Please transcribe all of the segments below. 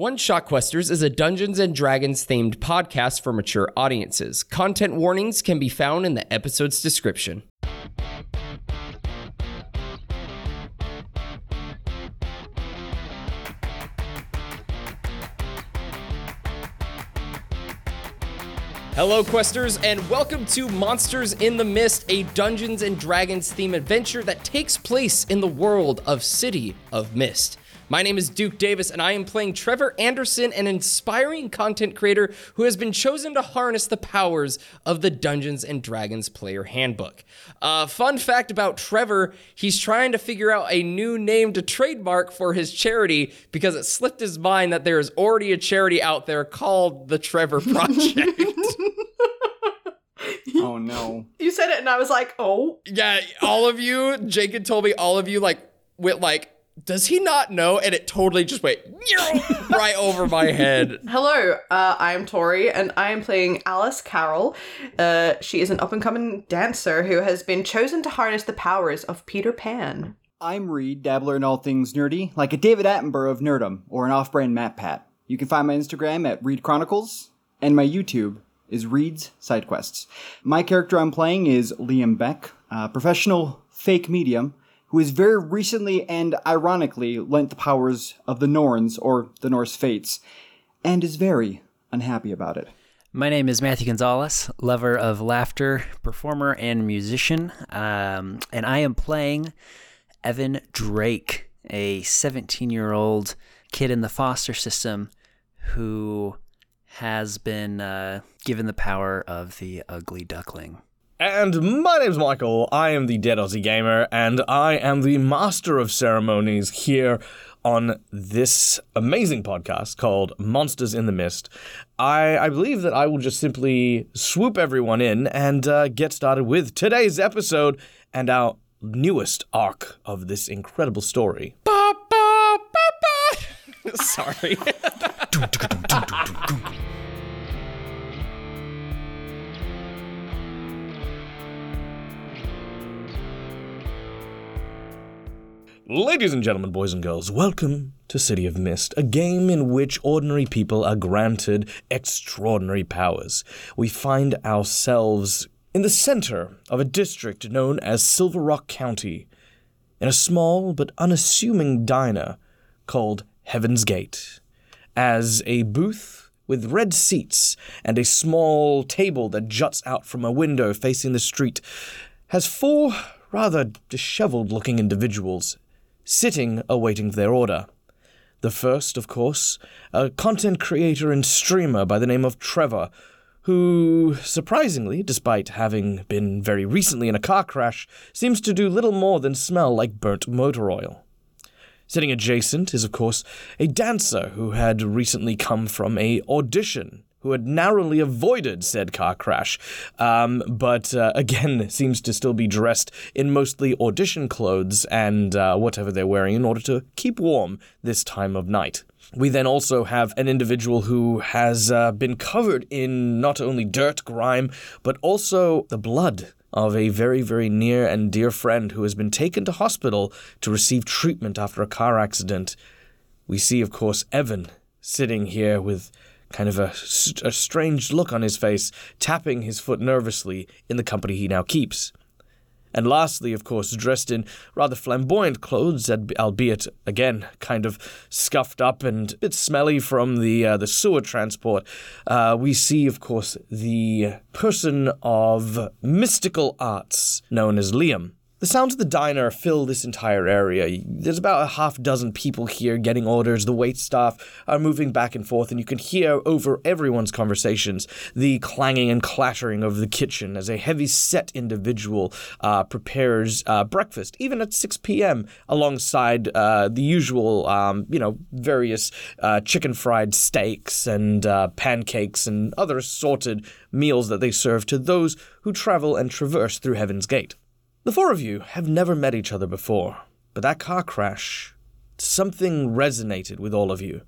One Shot Questers is a Dungeons and Dragons themed podcast for mature audiences. Content warnings can be found in the episode's description. Hello, Questers, and welcome to Monsters in the Mist, a Dungeons and Dragons theme adventure that takes place in the world of City of Mist. My name is Duke Davis, and I am playing Trevor Anderson, an inspiring content creator who has been chosen to harness the powers of the Dungeons and Dragons Player Handbook. Uh, fun fact about Trevor he's trying to figure out a new name to trademark for his charity because it slipped his mind that there is already a charity out there called the Trevor Project. Oh no. You said it, and I was like, oh. yeah, all of you, Jacob told me, all of you, like, went like, does he not know? And it totally just went right over my head. Hello, uh, I am Tori, and I am playing Alice Carrol. Uh, she is an up and coming dancer who has been chosen to harness the powers of Peter Pan. I'm Reid, dabbler in all things nerdy, like a David Attenborough of nerdom, or an off-brand MatPat. You can find my Instagram at Reid Chronicles, and my YouTube is Reid's Side Quests. My character I'm playing is Liam Beck, a professional fake medium who has very recently and ironically lent the powers of the Norns, or the Norse Fates, and is very unhappy about it. My name is Matthew Gonzalez, lover of laughter, performer, and musician. Um, and I am playing Evan Drake, a 17 year old kid in the foster system who has been uh, given the power of the ugly duckling. And my name's Michael. I am the Dead Aussie Gamer, and I am the master of ceremonies here on this amazing podcast called Monsters in the Mist. I, I believe that I will just simply swoop everyone in and uh, get started with today's episode and our newest arc of this incredible story. Ba, ba, ba, ba. Sorry. Ladies and gentlemen, boys and girls, welcome to City of Mist, a game in which ordinary people are granted extraordinary powers. We find ourselves in the center of a district known as Silver Rock County, in a small but unassuming diner called Heaven's Gate. As a booth with red seats and a small table that juts out from a window facing the street has four rather disheveled looking individuals sitting awaiting their order. The first, of course, a content creator and streamer by the name of Trevor, who, surprisingly, despite having been very recently in a car crash, seems to do little more than smell like burnt motor oil. Sitting adjacent is, of course, a dancer who had recently come from a audition who had narrowly avoided said car crash, um, but uh, again seems to still be dressed in mostly audition clothes and uh, whatever they're wearing in order to keep warm this time of night. We then also have an individual who has uh, been covered in not only dirt, grime, but also the blood of a very, very near and dear friend who has been taken to hospital to receive treatment after a car accident. We see, of course, Evan sitting here with kind of a, a strange look on his face, tapping his foot nervously in the company he now keeps. And lastly, of course, dressed in rather flamboyant clothes, albeit again kind of scuffed up and a bit smelly from the uh, the sewer transport, uh, we see, of course, the person of mystical arts known as Liam. The sounds of the diner fill this entire area. There's about a half dozen people here getting orders. The wait staff are moving back and forth, and you can hear over everyone's conversations the clanging and clattering of the kitchen as a heavy set individual uh, prepares uh, breakfast, even at 6 p.m., alongside uh, the usual, um, you know, various uh, chicken fried steaks and uh, pancakes and other assorted meals that they serve to those who travel and traverse through Heaven's Gate. The four of you have never met each other before, but that car crash, something resonated with all of you.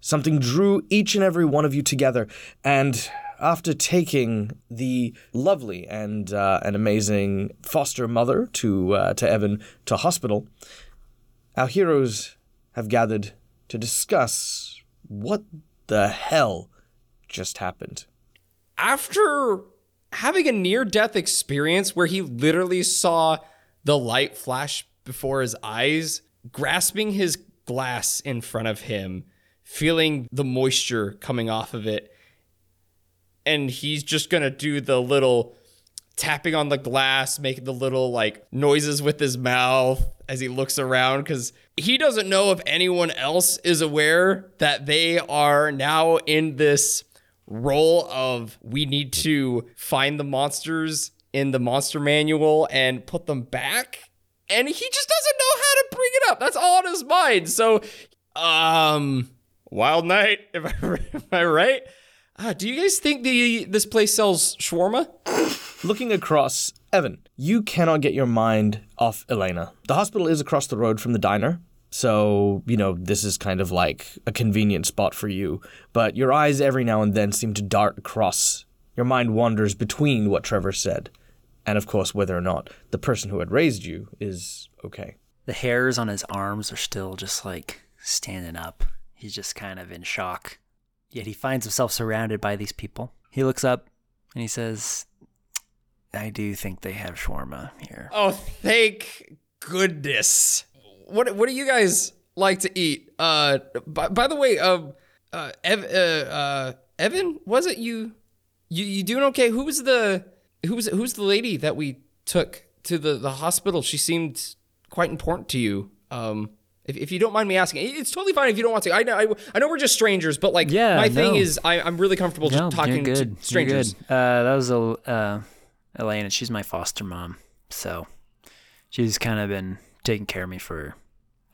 Something drew each and every one of you together, and after taking the lovely and uh, an amazing foster mother to uh, to Evan to hospital, our heroes have gathered to discuss what the hell just happened? After having a near death experience where he literally saw the light flash before his eyes, grasping his glass in front of him, feeling the moisture coming off of it, and he's just gonna do the little tapping on the glass, making the little like noises with his mouth as he looks around because he doesn't know if anyone else is aware that they are now in this role of we need to find the monsters in the monster manual and put them back. And he just doesn't know how to bring it up. That's all on his mind. So, um, Wild Night, am I, am I right? Uh, do you guys think the this place sells shawarma? Looking across, Evan, you cannot get your mind off Elena. The hospital is across the road from the diner, so, you know, this is kind of like a convenient spot for you. But your eyes every now and then seem to dart across. Your mind wanders between what Trevor said, and of course, whether or not the person who had raised you is okay. The hairs on his arms are still just like standing up. He's just kind of in shock. Yet he finds himself surrounded by these people. He looks up and he says, I do think they have shawarma here. Oh, thank goodness. What what do you guys like to eat? Uh, by, by the way, um, uh, Ev, uh, uh, Evan, was it you? You you doing okay? Who was the who was who's the lady that we took to the the hospital? She seemed quite important to you. Um, if, if you don't mind me asking, it's totally fine if you don't want to. I know I, I know we're just strangers, but like Yeah, my thing no. is I, I'm really comfortable No, just talking to strangers. Uh, that was a uh, Elena. She's my foster mom, so she's kind of been taking care of me for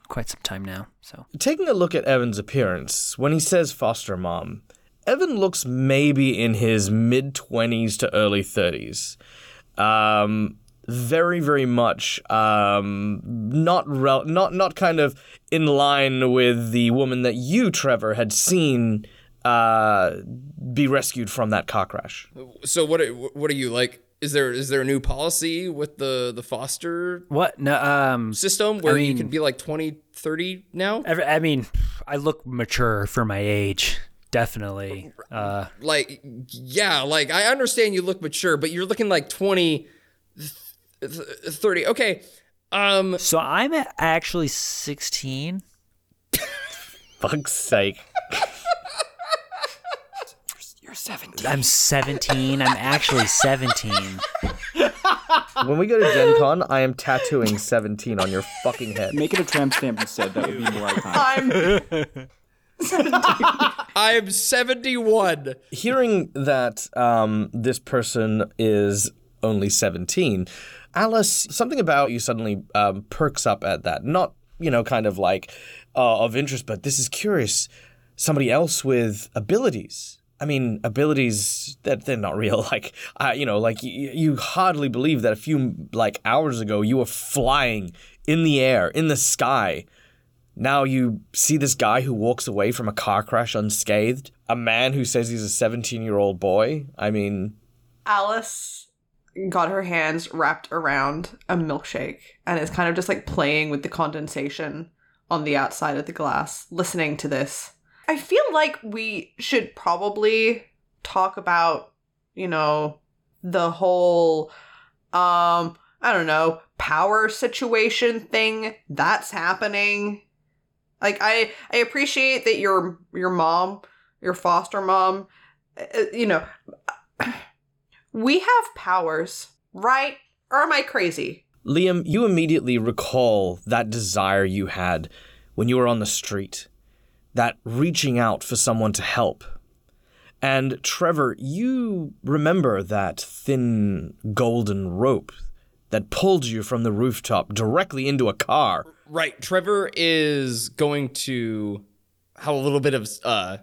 quite some time now. So Taking a look at Evan's appearance, when he says foster mom, Evan looks maybe in his mid 20s to early 30s. Um, very, very much um, not rel- not not kind of in line with the woman that you, Trevor, had seen uh, be rescued from that car crash. So what are, what are you like? Is there is there a new policy with the the foster what? No, um, system where you mean- can be like 20, 30 now? every, I mean, I look mature for my age. Definitely. Uh, Like, yeah, like I understand you look mature, but you're looking like 20, th- th- 30. Okay. Um, so I'm actually 16. Fuck's sake. You're 17. I'm 17. I'm actually 17. When we go to Gen Con, I am tattooing 17 on your fucking head. Make it a tramp stamp instead. That would be more iconic. I'm I'm 71. hearing that um, this person is only 17, Alice, something about you suddenly um, perks up at that. Not, you know, kind of like uh, of interest, but this is curious. Somebody else with abilities. I mean, abilities that they're not real. Like, uh, you know, like you, you hardly believe that a few like hours ago you were flying in the air, in the sky. Now you see this guy who walks away from a car crash unscathed. A man who says he's a 17 year old boy. I mean, Alice got her hands wrapped around a milkshake and is kind of just like playing with the condensation on the outside of the glass, listening to this. I feel like we should probably talk about, you know, the whole um I don't know, power situation thing that's happening. Like I I appreciate that your your mom, your foster mom, uh, you know, we have powers, right? Or am I crazy? Liam, you immediately recall that desire you had when you were on the street, that reaching out for someone to help. And Trevor, you remember that thin golden rope that pulled you from the rooftop directly into a car. Right. Trevor is going to have a little bit of uh,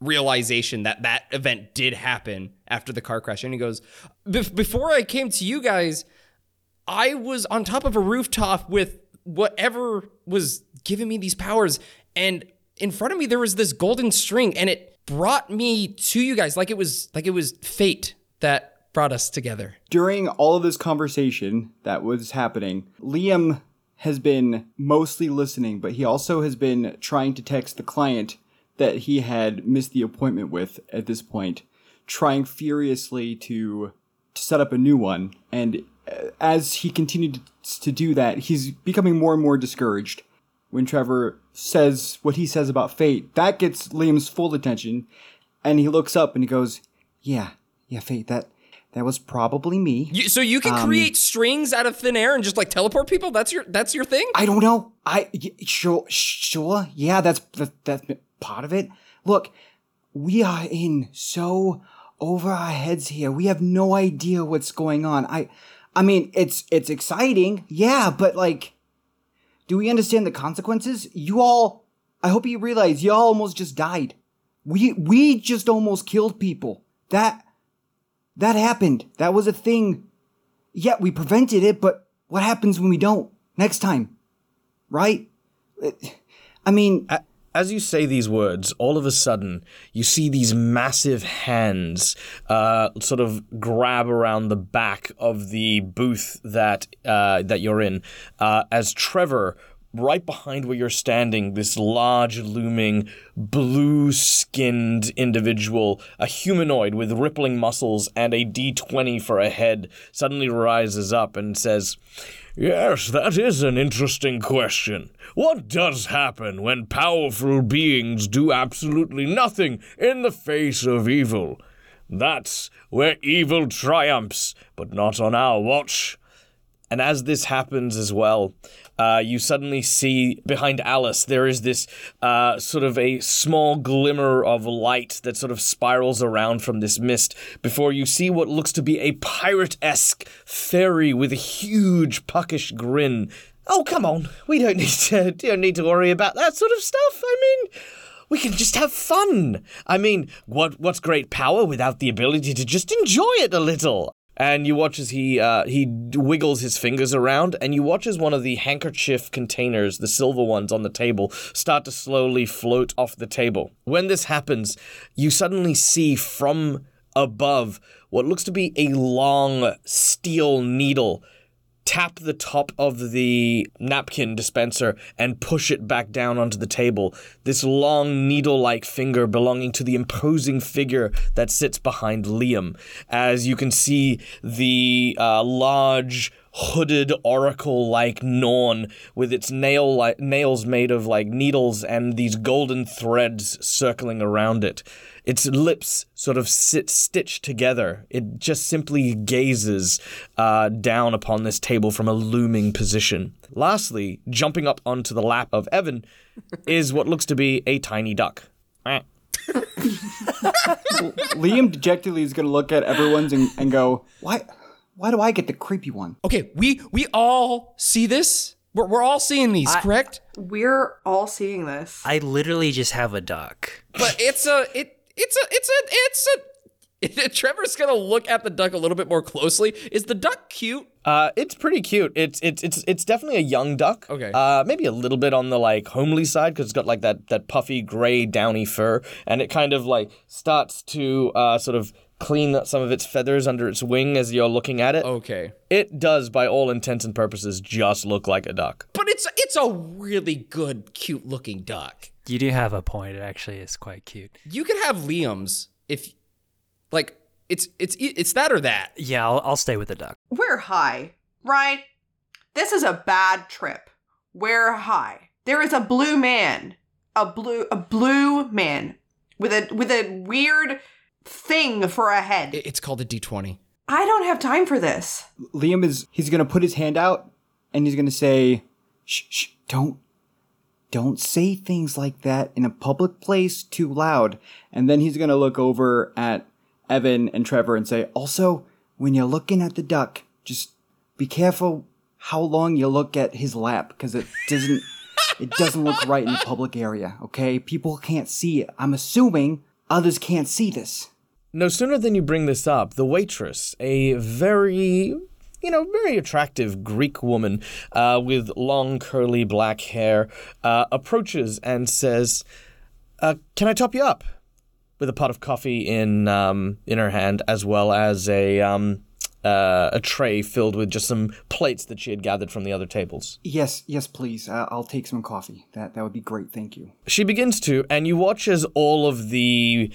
realization that that event did happen after the car crash. And he goes, "Bef- Before I came to you guys, I was on top of a rooftop with whatever was giving me these powers. And in front of me, there was this golden string, and it brought me to you guys like it was like it was fate that brought us together. During all of this conversation that was happening, Liam has been mostly listening, but he also has been trying to text the client that he had missed the appointment with at this point, trying furiously to to set up a new one. And uh, as he continued to do that, he's becoming more and more discouraged. When Trevor says what he says about fate, that gets Liam's full attention, and he looks up and he goes, "Yeah, yeah, fate. That that was probably me." You, so you can um, create strings out of thin air and just like teleport people. That's your that's your thing. I don't know. I y- sure sure yeah. That's that, that's part of it. Look, we are in so over our heads here. We have no idea what's going on. I, I mean, it's it's exciting, yeah, but like, do we understand the consequences? You all, I hope you realize you all almost just died. We we just almost killed people. That that happened. That was a thing. Yeah, we prevented it, but what happens when we don't? Next time right? I mean, As you say these words, all of a sudden you see these massive hands uh, sort of grab around the back of the booth that uh, that you're in. Uh, as Trevor, right behind where you're standing, this large, looming, blue-skinned individual, a humanoid with rippling muscles and a D20 for a head, suddenly rises up and says. Yes, that is an interesting question. What does happen when powerful beings do absolutely nothing in the face of evil? That's where evil triumphs, but not on our watch. And as this happens as well, uh, you suddenly see behind Alice there is this uh, sort of a small glimmer of light that sort of spirals around from this mist before you see what looks to be a pirate esque fairy with a huge puckish grin. Oh, come on. We don't need to, don't need to worry about that sort of stuff. I mean, we can just have fun. I mean, what what's great power without the ability to just enjoy it a little? And you watch as he uh, he wiggles his fingers around, and you watch as one of the handkerchief containers, the silver ones on the table, start to slowly float off the table. When this happens, you suddenly see from above what looks to be a long steel needle tap the top of the napkin dispenser and push it back down onto the table. This long needle like finger belonging to the imposing figure that sits behind Liam. As you can see, the uh, large. Hooded oracle like Norn with its nail like nails made of like needles and these golden threads circling around it. Its lips sort of sit stitched together. It just simply gazes uh, down upon this table from a looming position. Lastly, jumping up onto the lap of Evan is what looks to be a tiny duck. Liam dejectedly is going to look at everyone's and, and go, "Why? Why do I get the creepy one?" Okay, we we all see this. We're, we're all seeing these, correct? We're all seeing this. I literally just have a duck. But it's a it it's a it's a it's a. Trevor's gonna look at the duck a little bit more closely. Is the duck cute? Uh, it's pretty cute. It's it's it's it's definitely a young duck. Okay. Uh, maybe a little bit on the like homely side because it's got like that that puffy gray downy fur, and it kind of like starts to uh sort of clean some of its feathers under its wing as you're looking at it. Okay, It does, by all intents and purposes, just look like a duck. but it's it's a really good, cute looking duck. You do have a point. It actually is quite cute. You could have Liam's if, like, it's it's it's that or that. Yeah, I'll, I'll stay with the duck. We're high, right? This is a bad trip. We're high. There is a blue man, a blue a blue man with a with a weird thing for a head. It's called a D twenty. I don't have time for this. Liam is he's going to put his hand out and he's going to say, "Shh, shh, don't don't say things like that in a public place too loud." And then he's going to look over at Evan and Trevor and say, "Also, when you're looking at the duck, just be careful how long you look at his lap because it doesn't it doesn't look right in the public area, okay? People can't see it. I'm assuming others can't see this." No sooner than you bring this up, the waitress, a very, you know, very attractive Greek woman uh, with long curly black hair, uh, approaches and says, uh, "Can I top you up?" With a pot of coffee in um, in her hand, as well as a um, uh, a tray filled with just some plates that she had gathered from the other tables. Yes, yes, please. Uh, I'll take some coffee. That that would be great. Thank you. She begins to, and you watch as all of the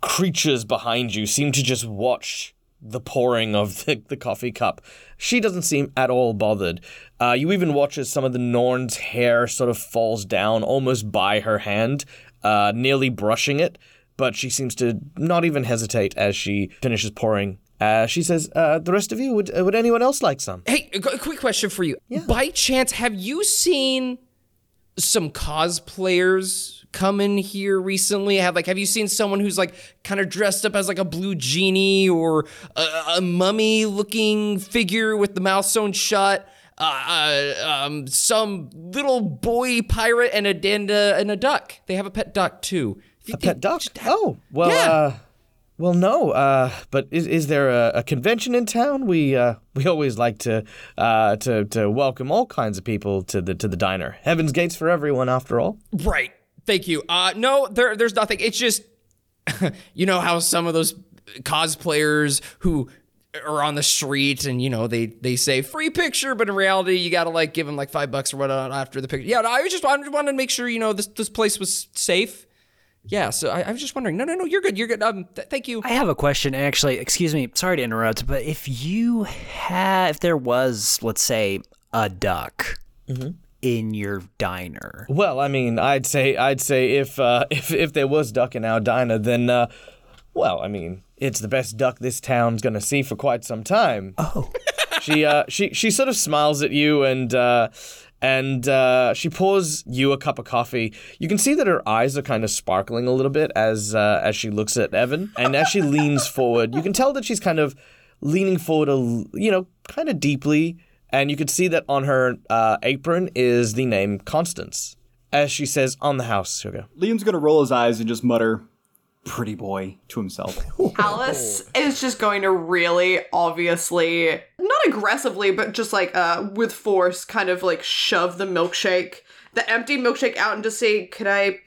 creatures behind you seem to just watch the pouring of the, the coffee cup. She doesn't seem at all bothered. Uh, you even watch as some of the Norn's hair sort of falls down almost by her hand, uh, nearly brushing it, but she seems to not even hesitate as she finishes pouring. Uh, she says, uh, "The rest of you would uh, would anyone else like some?" Hey, a quick question for you. Yeah. By chance, have you seen some cosplayers come in here recently? Have like, have you seen someone who's like kind of dressed up as like a blue genie or a, a mummy-looking figure with the mouth sewn shut? Uh, uh, um, some little boy pirate and a and a, and a duck. They have a pet duck too. A pet duck. Oh, well, uh, well, no. Uh, but is is there a, a convention in town? We uh, we always like to uh, to to welcome all kinds of people to the to the diner. Heaven's gates for everyone, after all. Right. Thank you. Uh no, there there's nothing. It's just you know how some of those cosplayers who are on the street and you know they they say free picture, but in reality you got to like give them like 5 bucks or whatnot after the picture. Yeah, no, I was just I just wanted to make sure you know this this place was safe. Yeah, so I, I was just wondering. No, no, no, you're good. You're good. Um, th- thank you. I have a question, actually. Excuse me. Sorry to interrupt, but if you had, if there was, let's say, a duck in your diner, Well, I mean, I'd say I'd say if uh, if if there was duck in our diner, then uh, well, I mean, it's the best duck this town's gonna see for quite some time. oh, she uh she she sort of smiles at you and uh and uh, she pours you a cup of coffee. You can see that her eyes are kind of sparkling a little bit as uh, as she looks at Evan, and as she leans forward, you can tell that she's kind of leaning forward, a, you know, kind of deeply, and you can see that on her uh, apron is the name Constance. As she says, "On the house, sugar." Liam's gonna roll his eyes and just mutter, "Pretty boy" to himself. Alice is just going to really obviously, not aggressively, but just like uh with force, kind of like shove the milkshake, the empty milkshake out and just say, Could I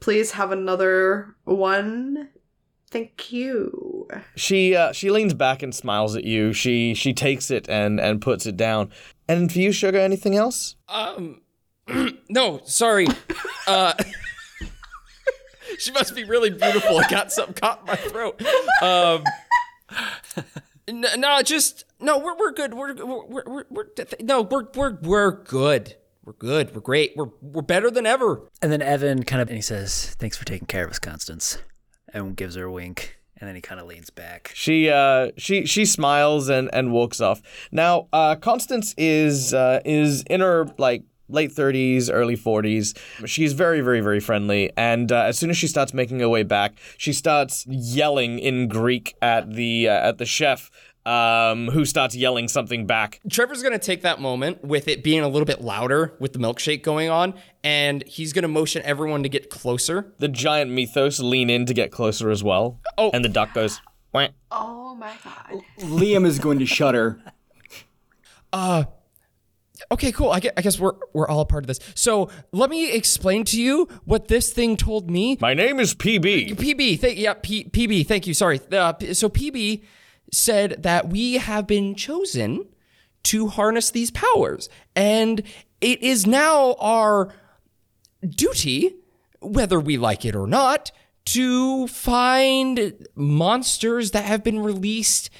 please have another one? Thank you. She uh, she leans back and smiles at you. She she takes it and and puts it down. And for you, sugar, anything else? Um, no, sorry. Uh, she must be really beautiful. I got something caught in my throat. Um, n- no, just no. We're we're good. We're we're we're, we're, we're no. We're we're we're good. We're good. We're great. We're we're better than ever. and then Evan kind of and he says, "Thanks for taking care of us, Constance," and gives her a wink, and then he kind of leans back. She uh she she smiles and and walks off. Now uh Constance is uh is in her like late 30s early 40s she's very very very friendly and uh, as soon as she starts making her way back she starts yelling in greek at the uh, at the chef um who starts yelling something back Trevor's gonna take that moment with it being a little bit louder with the milkshake going on, and he's gonna motion everyone to get closer. the giant mythos lean in to get closer as well Oh. and the duck goes Wah. Oh my god. Liam is going to shudder. Uh, Okay, cool. I guess, we're we're all a part of this. So let me explain to you what this thing told me. my name is pb PB, th- yeah, P- PB. Thank you. Sorry. Uh, so PB said that we have been chosen to harness these powers, and it is now our duty, whether we like it or not, to find monsters that have been released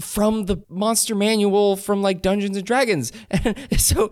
from the monster manual from like Dungeons and Dragons. And so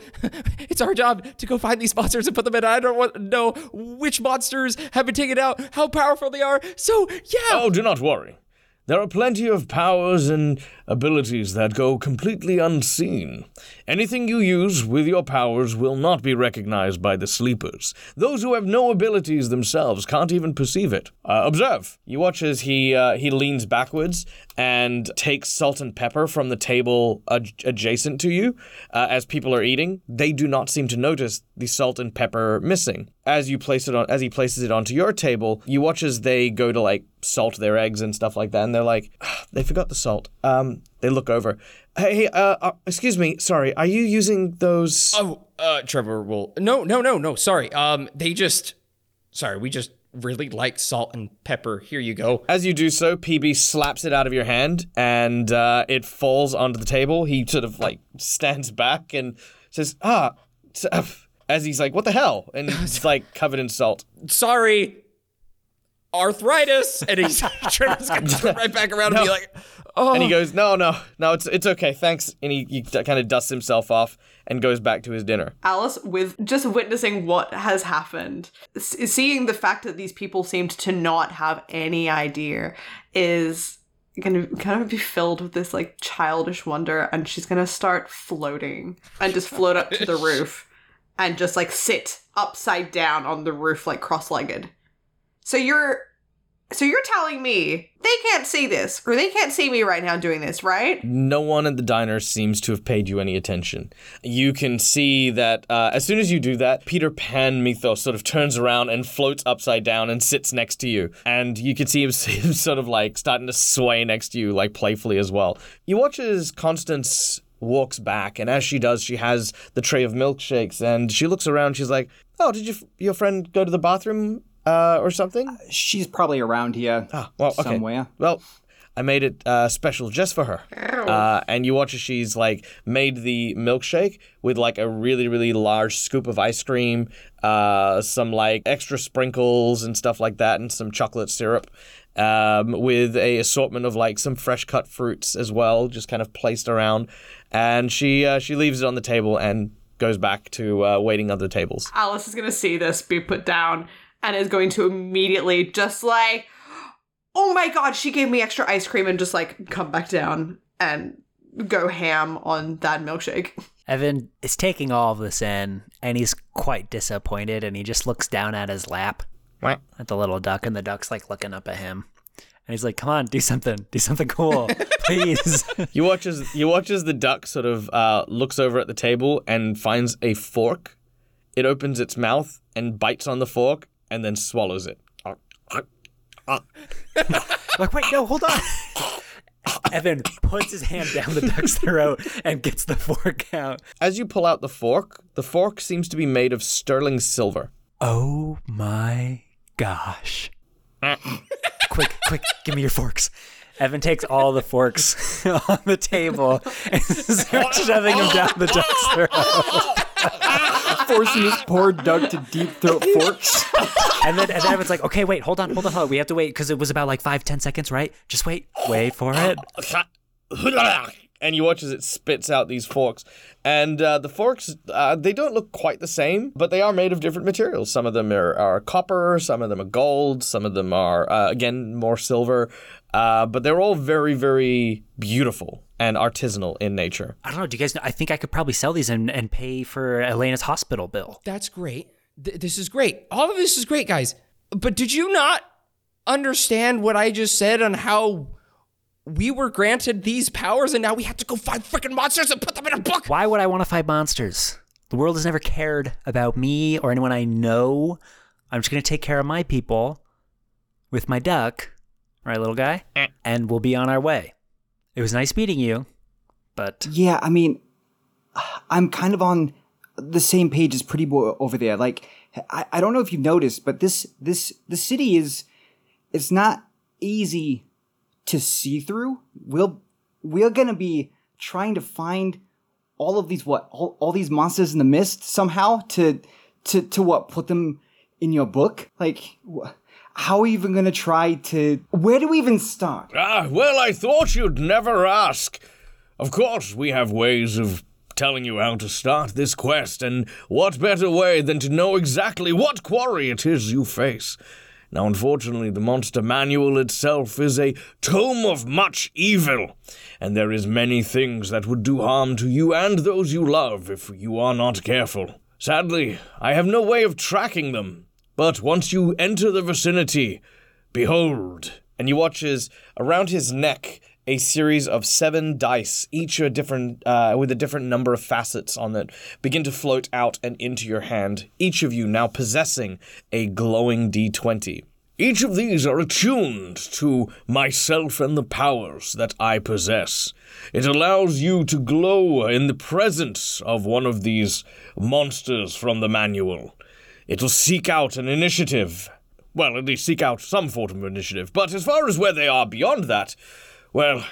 it's our job to go find these monsters and put them in. I don't want know which monsters have been taken out, how powerful they are. So yeah. Oh, do not worry. There are plenty of powers and abilities that go completely unseen. Anything you use with your powers will not be recognized by the sleepers. Those who have no abilities themselves can't even perceive it. Uh, observe. You watch as he uh, he leans backwards and takes salt and pepper from the table ad- adjacent to you. Uh, as people are eating, they do not seem to notice the salt and pepper missing. As you place it on, as he places it onto your table, you watch as they go to like salt their eggs and stuff like that, and they're like, "Ah, they forgot the salt. Um, they look over. Hey, uh, uh, excuse me, sorry, are you using those? Oh, uh, Trevor will. No, no, no, no. Sorry. Um, they just. Sorry, we just really like salt and pepper. Here you go. As you do so, PB slaps it out of your hand and uh, it falls onto the table. He sort of like stands back and says, "Ah," as he's like, "What the hell?" And he's like covered in salt. Sorry, arthritis. And he's trying to turn right back around and be like, oh. And he goes, "No, no, no, it's it's okay, thanks." And he, he kind of dusts himself off and goes back to his dinner. Alice, with just witnessing what has happened, s- seeing the fact that these people seemed to not have any idea, is gonna kind of be filled with this like childish wonder, and she's gonna start floating and just float up to the roof and just like sit upside down on the roof like cross-legged. So you're so you're telling me they can't see this or they can't see me right now doing this, right? No one at the diner seems to have paid you any attention. You can see that uh, as soon as you do that, Peter Pan Mythos sort of turns around and floats upside down and sits next to you. And you can see him, him sort of like starting to sway next to you, like playfully as well. You watch as Constance walks back, and as she does, she has the tray of milkshakes, and she looks around. She's like, "Oh, did you, your friend go to the bathroom uh, or something?" She's probably around here Ah, well, okay. somewhere. Well, I made it uh, special just for her. Uh, and you watch as she's like made the milkshake with like a really, really large scoop of ice cream, uh, some like extra sprinkles and stuff like that, and some chocolate syrup. Um, with a assortment of like some fresh cut fruits as well, just kind of placed around, and she uh, she leaves it on the table and goes back to uh, waiting on the tables. Alice is going to see this be put down and is going to immediately just like, oh my god, she gave me extra ice cream and just like come back down and go ham on that milkshake. Evan is taking all of this in, and he's quite disappointed, and he just looks down at his lap Wah. at the little duck, and the duck's like looking up at him. And he's like, come on, do something. Do something cool. Please. You watch as you watch the duck sort of uh, looks over at the table and finds a fork. It opens its mouth and bites on the fork and then swallows it. like, wait, no, hold on. Evan puts his hand down the duck's throat and gets the fork out. As you pull out the fork, the fork seems to be made of sterling silver. Oh my gosh. quick, quick, give me your forks. Evan takes all the forks on the table and starts shoving them down the duck's throat. Forcing this poor duck to deep throat forks. And then, and then Evan's like, okay, wait, hold on, hold on, hold on. We have to wait because it was about like five, ten seconds, right? Just wait, wait for it. And you watch as it spits out these forks. And uh, the forks, uh, they don't look quite the same, but they are made of different materials. Some of them are, are copper, some of them are gold, some of them are, uh, again, more silver. Uh, but they're all very, very beautiful and artisanal in nature. I don't know. Do you guys know? I think I could probably sell these and, and pay for Elena's hospital bill. That's great. Th- this is great. All of this is great, guys. But did you not understand what I just said on how we were granted these powers and now we have to go find freaking monsters and put them in a book? Why would I want to fight monsters? The world has never cared about me or anyone I know. I'm just going to take care of my people with my duck, right, little guy? Eh. And we'll be on our way. It was nice meeting you, but Yeah, I mean, I'm kind of on the same page as Pretty Boy over there. Like, I, I don't know if you've noticed, but this this the city is it's not easy to see through. We'll we're gonna be trying to find all of these what all, all these monsters in the mist somehow to to to what put them in your book. Like, wh- how are we even gonna try to? Where do we even start? Ah, well, I thought you'd never ask. Of course, we have ways of telling you how to start this quest, and what better way than to know exactly what quarry it is you face? Now, unfortunately, the monster manual itself is a tome of much evil, and there is many things that would do harm to you and those you love if you are not careful. Sadly, I have no way of tracking them, but once you enter the vicinity, behold. And you watch as around his neck a series of seven dice, each a different uh, with a different number of facets on it, begin to float out and into your hand. Each of you now possessing a glowing D20. Each of these are attuned to myself and the powers that I possess. It allows you to glow in the presence of one of these monsters from the manual. It'll seek out an initiative well, at least seek out some form of initiative. But as far as where they are beyond that, well.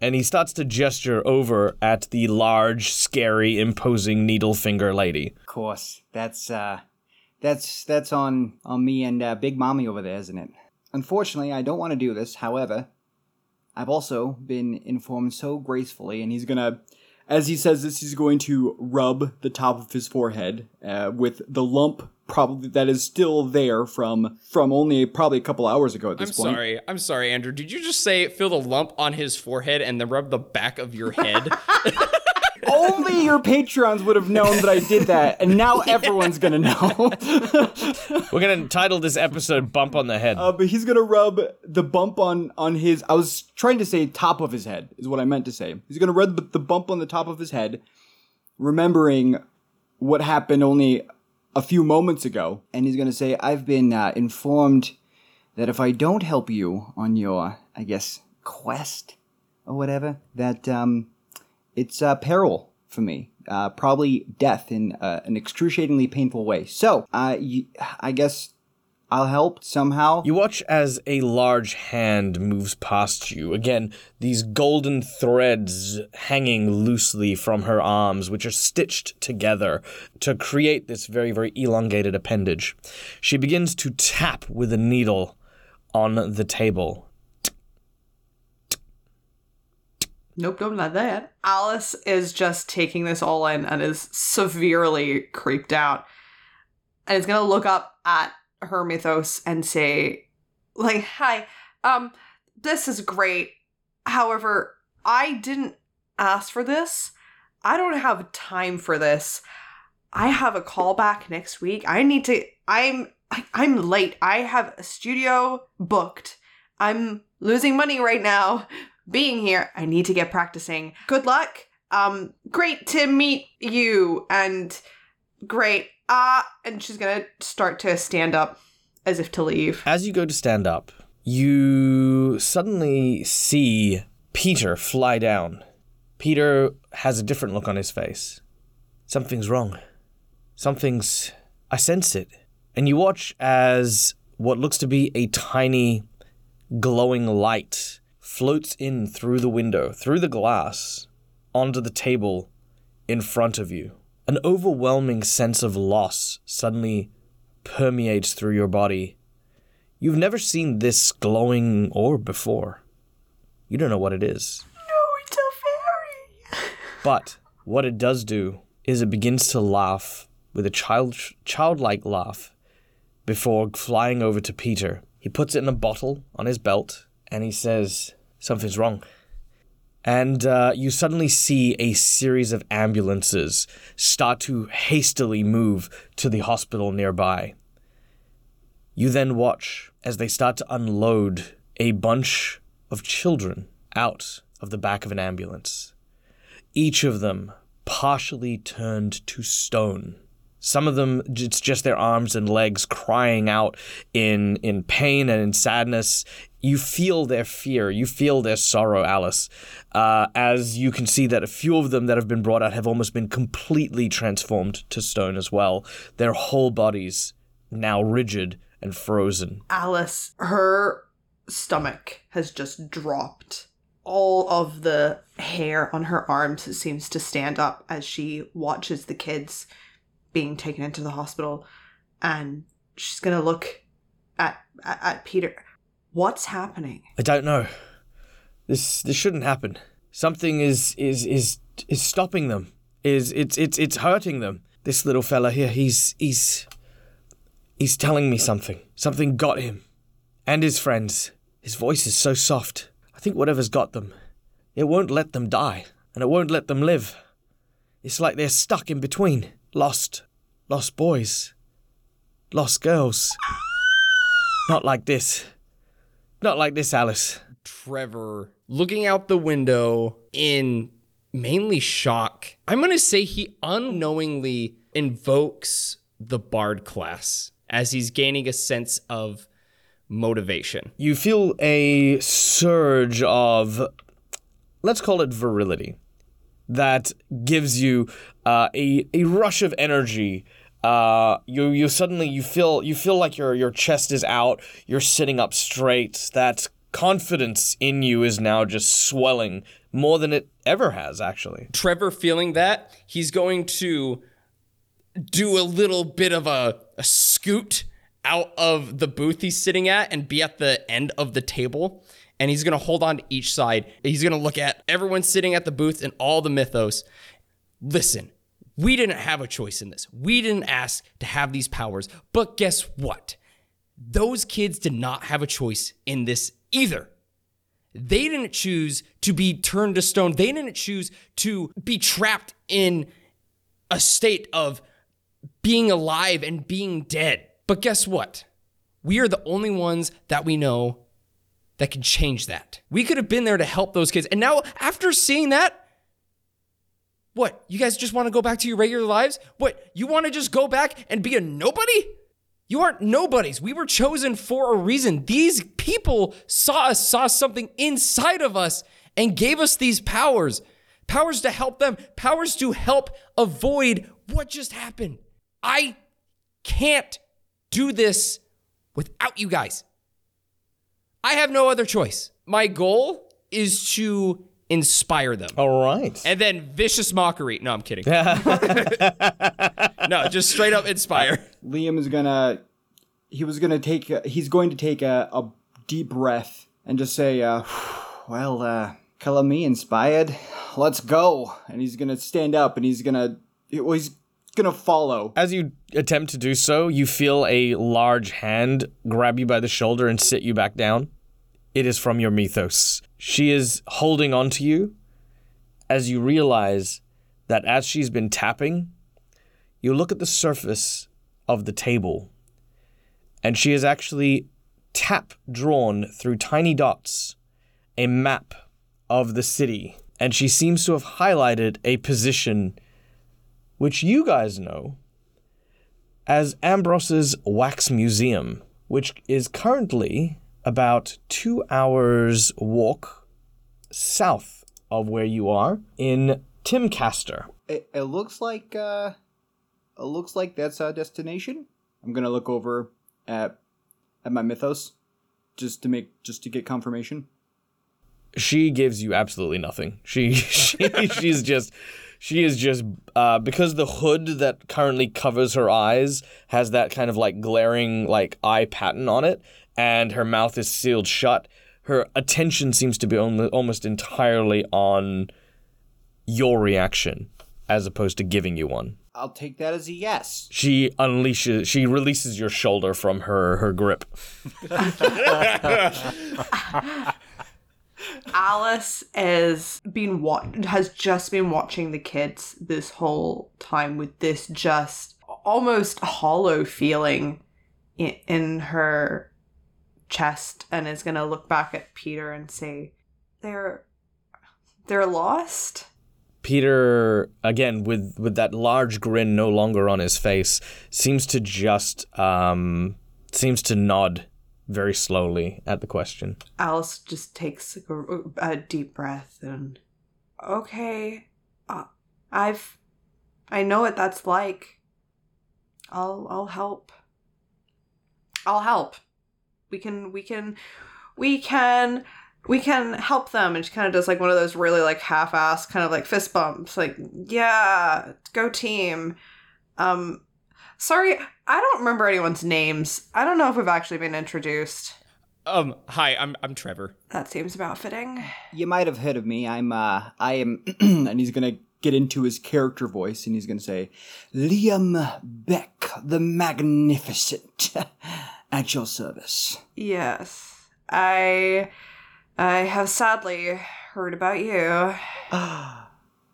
And he starts to gesture over at the large, scary, imposing needle finger lady. Of course, that's uh, that's that's on on me and uh, Big Mommy over there, isn't it? Unfortunately, I don't want to do this. However, I've also been informed so gracefully, and he's gonna, as he says this, he's going to rub the top of his forehead uh, with the lump probably that is still there from from only probably a couple hours ago at this I'm point. sorry. I'm sorry, Andrew. Did you just say feel the lump on his forehead and then rub the back of your head? Only your patrons would have known that I did that, and now everyone's gonna know. We're gonna title this episode "Bump on the Head." Uh, but he's gonna rub the bump on on his. I was trying to say top of his head is what I meant to say. He's gonna rub the, the bump on the top of his head, remembering what happened only a few moments ago, and he's gonna say, "I've been uh, informed that if I don't help you on your, I guess, quest or whatever, that um, it's uh, peril for me." Uh, probably death in uh, an excruciatingly painful way. So, uh, y- I guess I'll help somehow. You watch as a large hand moves past you. Again, these golden threads hanging loosely from her arms, which are stitched together to create this very, very elongated appendage. She begins to tap with a needle on the table. Nope, don't like that. Alice is just taking this all in and is severely creeped out. And is gonna look up at her mythos and say, like, hi, um, this is great. However, I didn't ask for this. I don't have time for this. I have a callback next week. I need to I'm I'm late. I have a studio booked. I'm losing money right now being here. I need to get practicing. Good luck. Um, great to meet you, and great. Ah, and she's gonna start to stand up as if to leave. As you go to stand up, you suddenly see Peter fly down. Peter has a different look on his face. Something's wrong. Something's. I sense it. And you watch as what looks to be a tiny glowing light floats in through the window, through the glass, onto the table in front of you. An overwhelming sense of loss suddenly permeates through your body. You've never seen this glowing orb before. You don't know what it is. No, it's a fairy. But what it does do is it begins to laugh with a child childlike laugh before flying over to Peter. He puts it in a bottle on his belt and he says, Something's wrong. And uh, you suddenly see a series of ambulances start to hastily move to the hospital nearby. You then watch as they start to unload a bunch of children out of the back of an ambulance. Each of them partially turned to stone. Some of them, it's just their arms and legs crying out in, in pain and in sadness. You feel their fear. You feel their sorrow, Alice. Uh, as you can see that a few of them that have been brought out have almost been completely transformed to stone as well. Their whole bodies now rigid and frozen. Alice, her stomach has just dropped. All of the hair on her arms seems to stand up as she watches the kids being taken into the hospital. And she's going to look at, at, at Peter. What's happening? I don't know. This this shouldn't happen. Something is is is is stopping them. Is it's it's it's hurting them. This little fella here, he's he's he's telling me something. Something got him. And his friends. His voice is so soft. I think whatever's got them, it won't let them die, and it won't let them live. It's like they're stuck in between. Lost. Lost boys. Lost girls. Not like this. Not like this, Alice. Trevor looking out the window in mainly shock. I'm going to say he unknowingly invokes the bard class as he's gaining a sense of motivation. You feel a surge of, let's call it virility, that gives you uh, a, a rush of energy uh, you you suddenly you feel you feel like your your chest is out. You're sitting up straight. That confidence in you is now just swelling more than it ever has. Actually, Trevor feeling that, he's going to do a little bit of a, a scoot out of the booth he's sitting at and be at the end of the table. And he's going to hold on to each side. He's going to look at everyone sitting at the booth and all the mythos. Listen, we didn't have a choice in this. We didn't ask to have these powers. But guess what? Those kids did not have a choice in this either. They didn't choose to be turned to stone. They didn't choose to be trapped in a state of being alive and being dead. But guess what? We are the only ones that we know that can change that. We could have been there to help those kids. And now, after seeing that, what? You guys just want to go back to your regular lives? What? You want to just go back and be a nobody? You aren't nobodies. We were chosen for a reason. These people saw us, saw something inside of us, and gave us these powers powers to help them, powers to help avoid what just happened. I can't do this without you guys. I have no other choice. My goal is to inspire them. all right. And then vicious mockery. No, I'm kidding. no, just straight up inspire. Liam is gonna. He was gonna take. A, he's going to take a, a deep breath and just say, uh, "Well, uh, color me inspired. Let's go." And he's gonna stand up and he's gonna. Well, he's gonna follow. As you attempt to do so, you feel a large hand grab you by the shoulder and sit you back down. It is from your mythos. She is holding on to you as you realize that as she's been tapping, you look at the surface of the table, and she has actually tap drawn through tiny dots a map of the city, and she seems to have highlighted a position which you guys know as Ambrose's Wax Museum, which is currently about two hours walk south of where you are in Timcaster. It, it looks like. uh It looks like that's our destination. I'm gonna look over at at my mythos, just to make just to get confirmation. She gives you absolutely nothing. She, she she's just she is just uh, because the hood that currently covers her eyes has that kind of like glaring like eye pattern on it, and her mouth is sealed shut. Her attention seems to be only, almost entirely on your reaction as opposed to giving you one. I'll take that as a yes. She unleashes she releases your shoulder from her her grip. Alice is been wa- has just been watching the kids this whole time with this just almost hollow feeling in, in her chest and is going to look back at Peter and say they're they're lost. Peter, again with with that large grin no longer on his face, seems to just um, seems to nod very slowly at the question. Alice just takes a, a deep breath and okay, uh, I've I know what that's like. I'll I'll help. I'll help. We can we can we can we can help them and she kind of does like one of those really like half-ass kind of like fist bumps like yeah go team um sorry i don't remember anyone's names i don't know if we've actually been introduced Um, hi, I'm I'm Trevor. that seems about fitting. You might have heard of me. I'm uh I am and he's gonna get into his character voice and he's gonna say Liam Beck the Magnificent at your service. Yes. I I have sadly heard about you.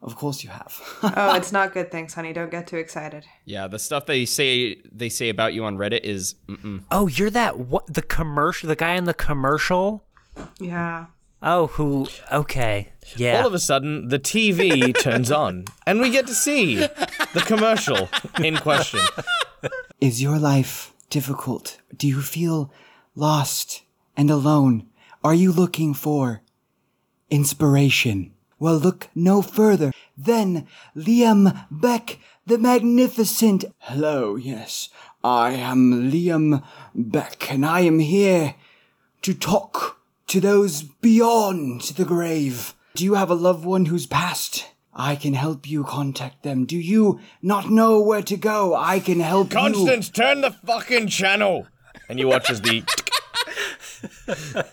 Of course you have. oh, it's not good things, honey. Don't get too excited. Yeah, the stuff they say they say about you on Reddit is mm-mm. Oh, you're that what the commercial, the guy in the commercial. Yeah. Oh, who? Okay, yeah. All of a sudden, the TV turns on, and we get to see the commercial in question. Is your life difficult? Do you feel lost and alone? Are you looking for inspiration? Well, look no further than Liam Beck the Magnificent. Hello, yes, I am Liam Beck, and I am here to talk to those beyond the grave. Do you have a loved one who's passed? I can help you contact them. Do you not know where to go? I can help you. Constance, turn the fucking channel. And you watch as the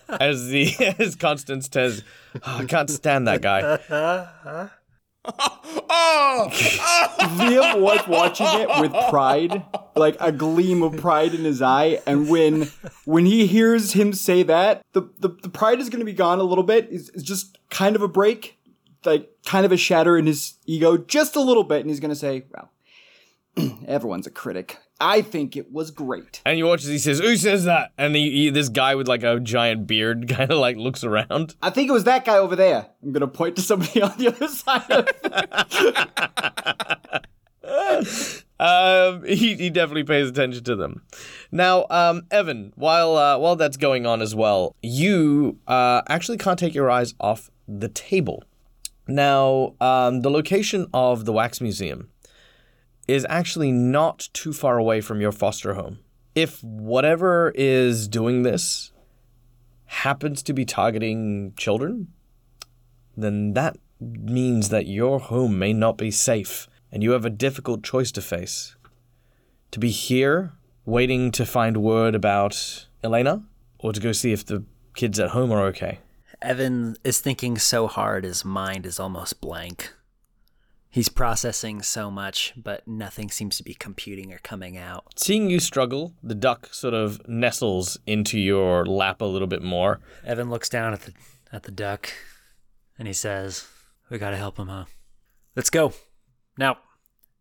as the as Constance says, "Oh, I can't stand that guy. Oh, Liam was watching it with pride, like a gleam of pride in his eye, and when when he hears him say that, the the, the pride is going to be gone a little bit. It's, it's just kind of a break, like kind of a shatter in his ego, just a little bit, and he's going to say, "Well, everyone's a critic. I think it was great." And you watch as he says, "Who says that?" And he, he, this guy with like a giant beard kind of like looks around. I think it was that guy over there. I'm going to point to somebody on the other side of Um, he, he definitely pays attention to them. Now, um, Evan, while uh, while that's going on as well, you uh, actually can't take your eyes off the table. Now, um, the location of the wax museum is actually not too far away from your foster home. If whatever is doing this happens to be targeting children, then that means that your home may not be safe and you have a difficult choice to face. To be here, waiting to find word about Elena, or to go see if the kids at home are okay. Evan is thinking so hard, his mind is almost blank. He's processing so much, but nothing seems to be computing or coming out. Seeing you struggle, the duck sort of nestles into your lap a little bit more. Evan looks down at the at the duck and he says, "We got to help him, huh? Let's go." Now,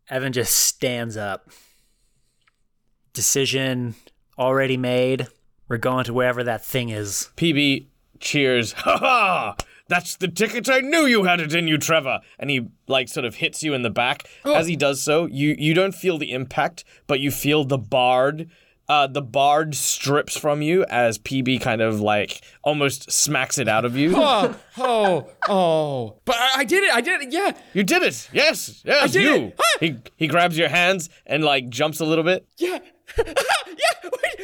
Evan just stands up. Decision already made. We're going to wherever that thing is. PB cheers. Ha ha! That's the ticket I knew you had it in you, Trevor. And he like sort of hits you in the back. As he does so, you you don't feel the impact, but you feel the bard. Uh, the bard strips from you as PB kind of like almost smacks it out of you. oh, oh, oh. But I, I did it. I did it. Yeah, You did it. Yes, yes, did you. it. Ah! He he grabs your hands and like jumps a little bit. yeah.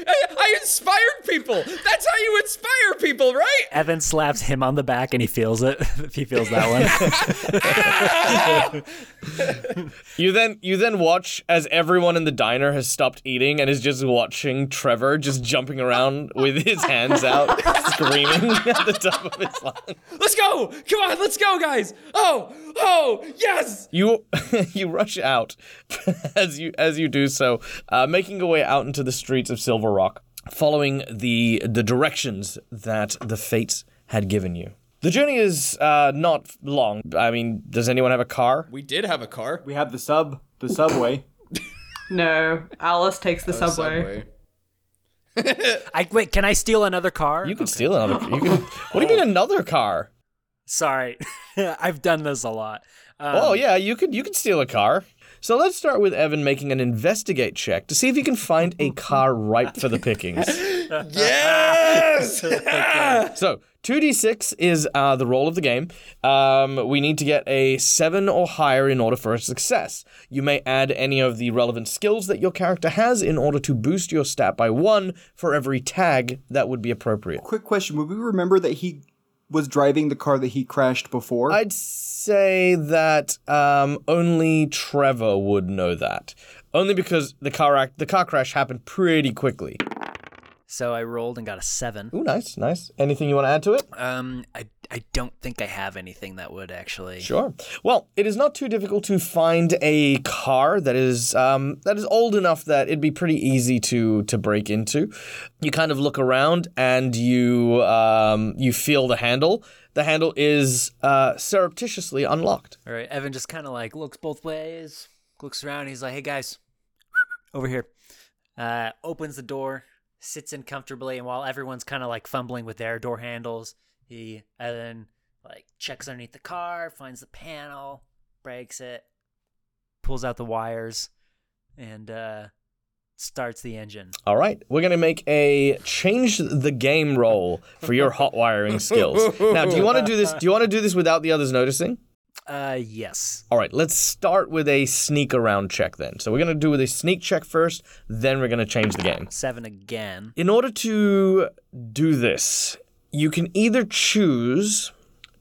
yeah, wait, I, I inspired people. That's how you inspire people, right? Evan slaps him on the back and he feels it. he feels that one. You then you then watch as everyone in the diner has stopped eating and is just watching Trevor just jumping around with his hands out, screaming at the top of his lungs. Let's go. Come on, let's go, guys. Oh, oh, yes. You you rush out as you as you do so, uh, making your way out into the streets of Silver Rock, following the the directions that the fates had given you. The journey is uh, not long. I mean, does anyone have a car? We did have a car. We have the sub, the subway. No, Alice takes the subway. I wait. Can I steal another car? You can steal another. You can. What do you mean another car? Sorry, I've done this a lot. Um, Oh yeah, you could you could steal a car. So let's start with Evan making an investigate check to see if he can find a car ripe for the pickings. Yes. So two d six is uh, the roll of the game. Um, we need to get a seven or higher in order for a success. You may add any of the relevant skills that your character has in order to boost your stat by one for every tag that would be appropriate. Quick question: Would we remember that he was driving the car that he crashed before? I'd say that um, only Trevor would know that. Only because the car act, the car crash happened pretty quickly. so I rolled and got a seven. Ooh, nice, nice. Anything you want to add to it? Um, I I don't think I have anything that would actually. Sure. Well, it is not too difficult to find a car that is um, that is old enough that it'd be pretty easy to to break into. You kind of look around and you um, you feel the handle. The handle is uh, surreptitiously unlocked. All right, Evan just kind of like looks both ways, looks around. He's like, "Hey guys, over here." Uh, opens the door, sits in comfortably, and while everyone's kind of like fumbling with their door handles, he and then like checks underneath the car, finds the panel, breaks it, pulls out the wires, and uh, starts the engine. All right, we're gonna make a change the game roll for your hot wiring skills. Now, do you want to do this? Do you want to do this without the others noticing? Uh, yes. All right, let's start with a sneak around check then. So we're gonna do with a sneak check first, then we're gonna change the game. Seven again. In order to do this, you can either choose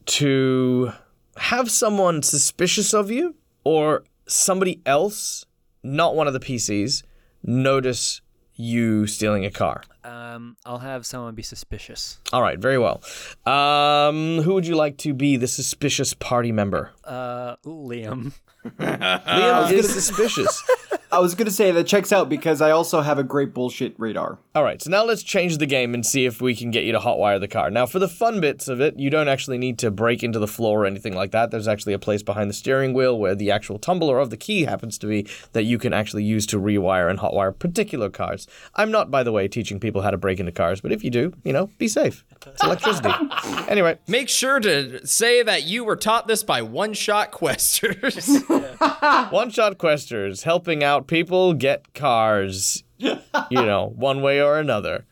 to have someone suspicious of you or somebody else, not one of the PCs, notice you stealing a car. Um, I'll have someone be suspicious. All right, very well. Um, who would you like to be the suspicious party member? Uh, Liam. Liam is suspicious. I was gonna say that checks out because I also have a great bullshit radar. All right, so now let's change the game and see if we can get you to hotwire the car. Now, for the fun bits of it, you don't actually need to break into the floor or anything like that. There's actually a place behind the steering wheel where the actual tumbler of the key happens to be that you can actually use to rewire and hotwire particular cars. I'm not, by the way, teaching people how to break into cars, but if you do, you know, be safe. It's electricity. anyway, Make sure to say that you were taught this by one shot questers. one shot questers helping out people get cars, you know, one way or another.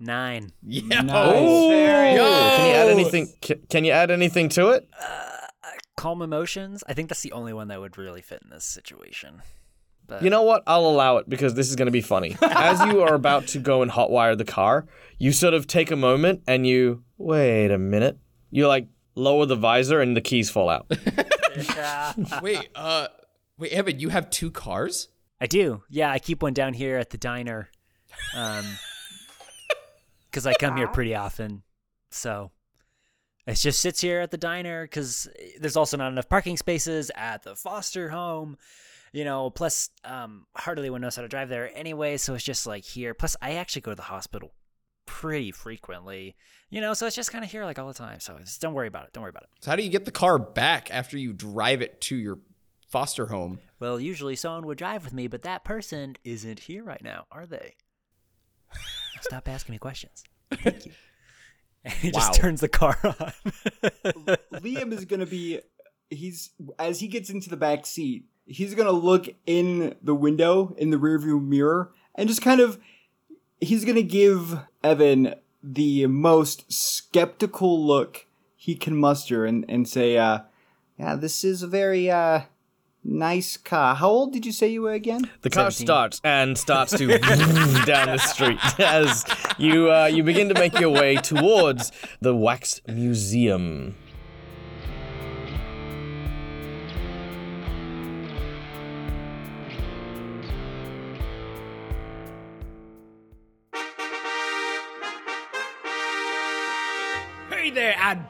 Nine. yeah. Nice. Can you add anything? Can, can you add anything to it? Uh, calm emotions. I think that's the only one that would really fit in this situation. But You know what? I'll allow it because this is going to be funny. As you are about to go and hotwire the car, you sort of take a moment and you wait a minute. You like lower the visor and the keys fall out. Wait, uh, wait, Evan, you have two cars? I do. Yeah, I keep one down here at the diner. Um, because I come here pretty often. So it just sits here at the diner because there's also not enough parking spaces at the foster home. You know, plus um, hardly anyone knows how to drive there anyway, so it's just like here. Plus, I actually go to the hospital pretty frequently. You know, so it's just kind of here like all the time. So just don't worry about it. Don't worry about it. So how do you get the car back after you drive it to your foster home? Well, usually someone would drive with me, but that person isn't here right now, are they? Stop asking me questions. Thank you. And he Wow. just turns the car on. Liam is gonna be he's as he gets into the back seat, he's gonna look in the window in the rearview mirror and just kind of he's gonna give Evan the most skeptical look he can muster and, and say, uh, yeah, this is a very uh nice car. How old did you say you were again? The car 17. starts and starts to down the street as you uh, you begin to make your way towards the wax museum.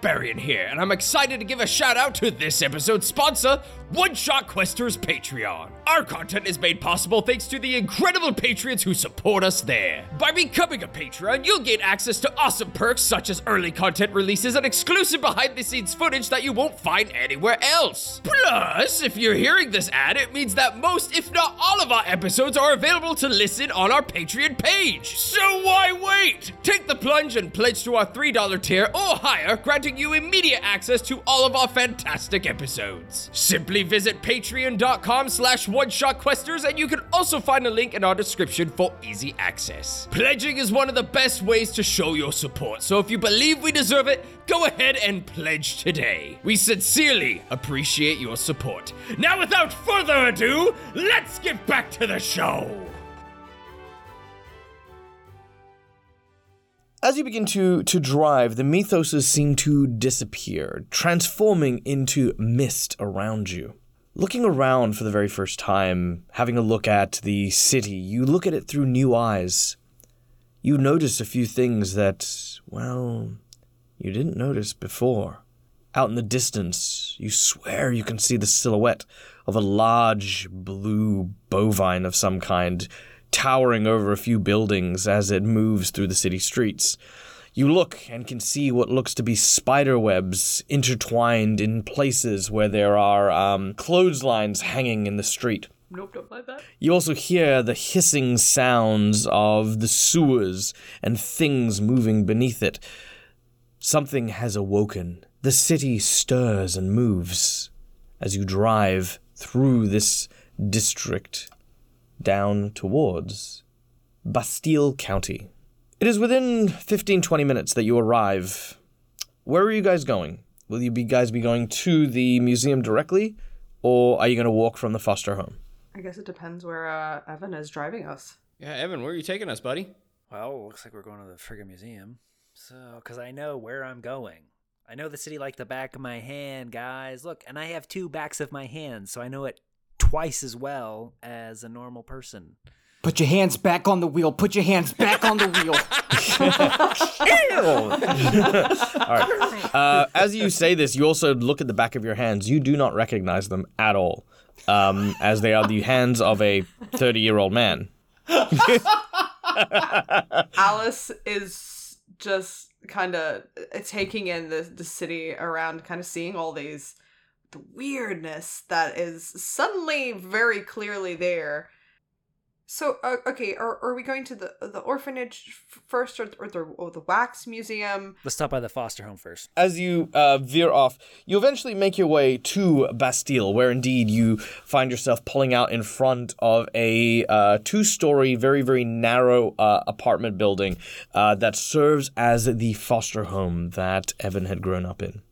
There, Adbarian here, and I'm excited to give a shout out to this episode's sponsor, One Shot Questers Patreon. Our content is made possible thanks to the incredible patrons who support us there. By becoming a patron, you'll gain access to awesome perks such as early content releases and exclusive behind the scenes footage that you won't find anywhere else. Plus, if you're hearing this ad, it means that most, if not all of our episodes are available to listen on our Patreon page. So why wait? Take the plunge and pledge to our $3 tier or higher, granting you immediate access to all of our fantastic episodes. Simply visit patreon.com slash one-shot-questers and you can also find a link in our description for easy access. Pledging is one of the best ways to show your support, so if you believe we deserve it, go ahead and pledge today. We sincerely appreciate your support. Now without further ado, let's get back to the show. As you begin to, to drive, the mythoses seem to disappear, transforming into mist around you. Looking around for the very first time, having a look at the city, you look at it through new eyes. You notice a few things that, well, you didn't notice before. Out in the distance, you swear you can see the silhouette of a large blue bovine of some kind towering over a few buildings as it moves through the city streets. You look and can see what looks to be spider webs intertwined in places where there are um, clotheslines hanging in the street. Nope, don't like that. You also hear the hissing sounds of the sewers and things moving beneath it. Something has awoken. The city stirs and moves as you drive through this district. Down towards Bastille County. It is within 15 20 minutes that you arrive. Where are you guys going? Will you be guys be going to the museum directly or are you going to walk from the foster home? I guess it depends where uh, Evan is driving us. Yeah, Evan, where are you taking us, buddy? Well, looks like we're going to the friggin' museum. So, because I know where I'm going. I know the city like the back of my hand, guys. Look, and I have two backs of my hands, so I know it twice as well as a normal person. Put your hands back on the wheel. Put your hands back on the wheel. All right. Uh, as you say this, you also look at the back of your hands. You do not recognize them at all, um, as they are the hands of a 30 year old man. Alice is just kind of taking in the, the city around, kind of seeing all these, the weirdness that is suddenly very clearly there. So, uh, okay, are, are we going to the the orphanage first or, or, the, or the wax museum? Let's stop by the foster home first. As you uh, veer off, you eventually make your way to Bastille, where indeed you find yourself pulling out in front of a uh, two story, very, very narrow uh, apartment building uh, that serves as the foster home that Evan had grown up in.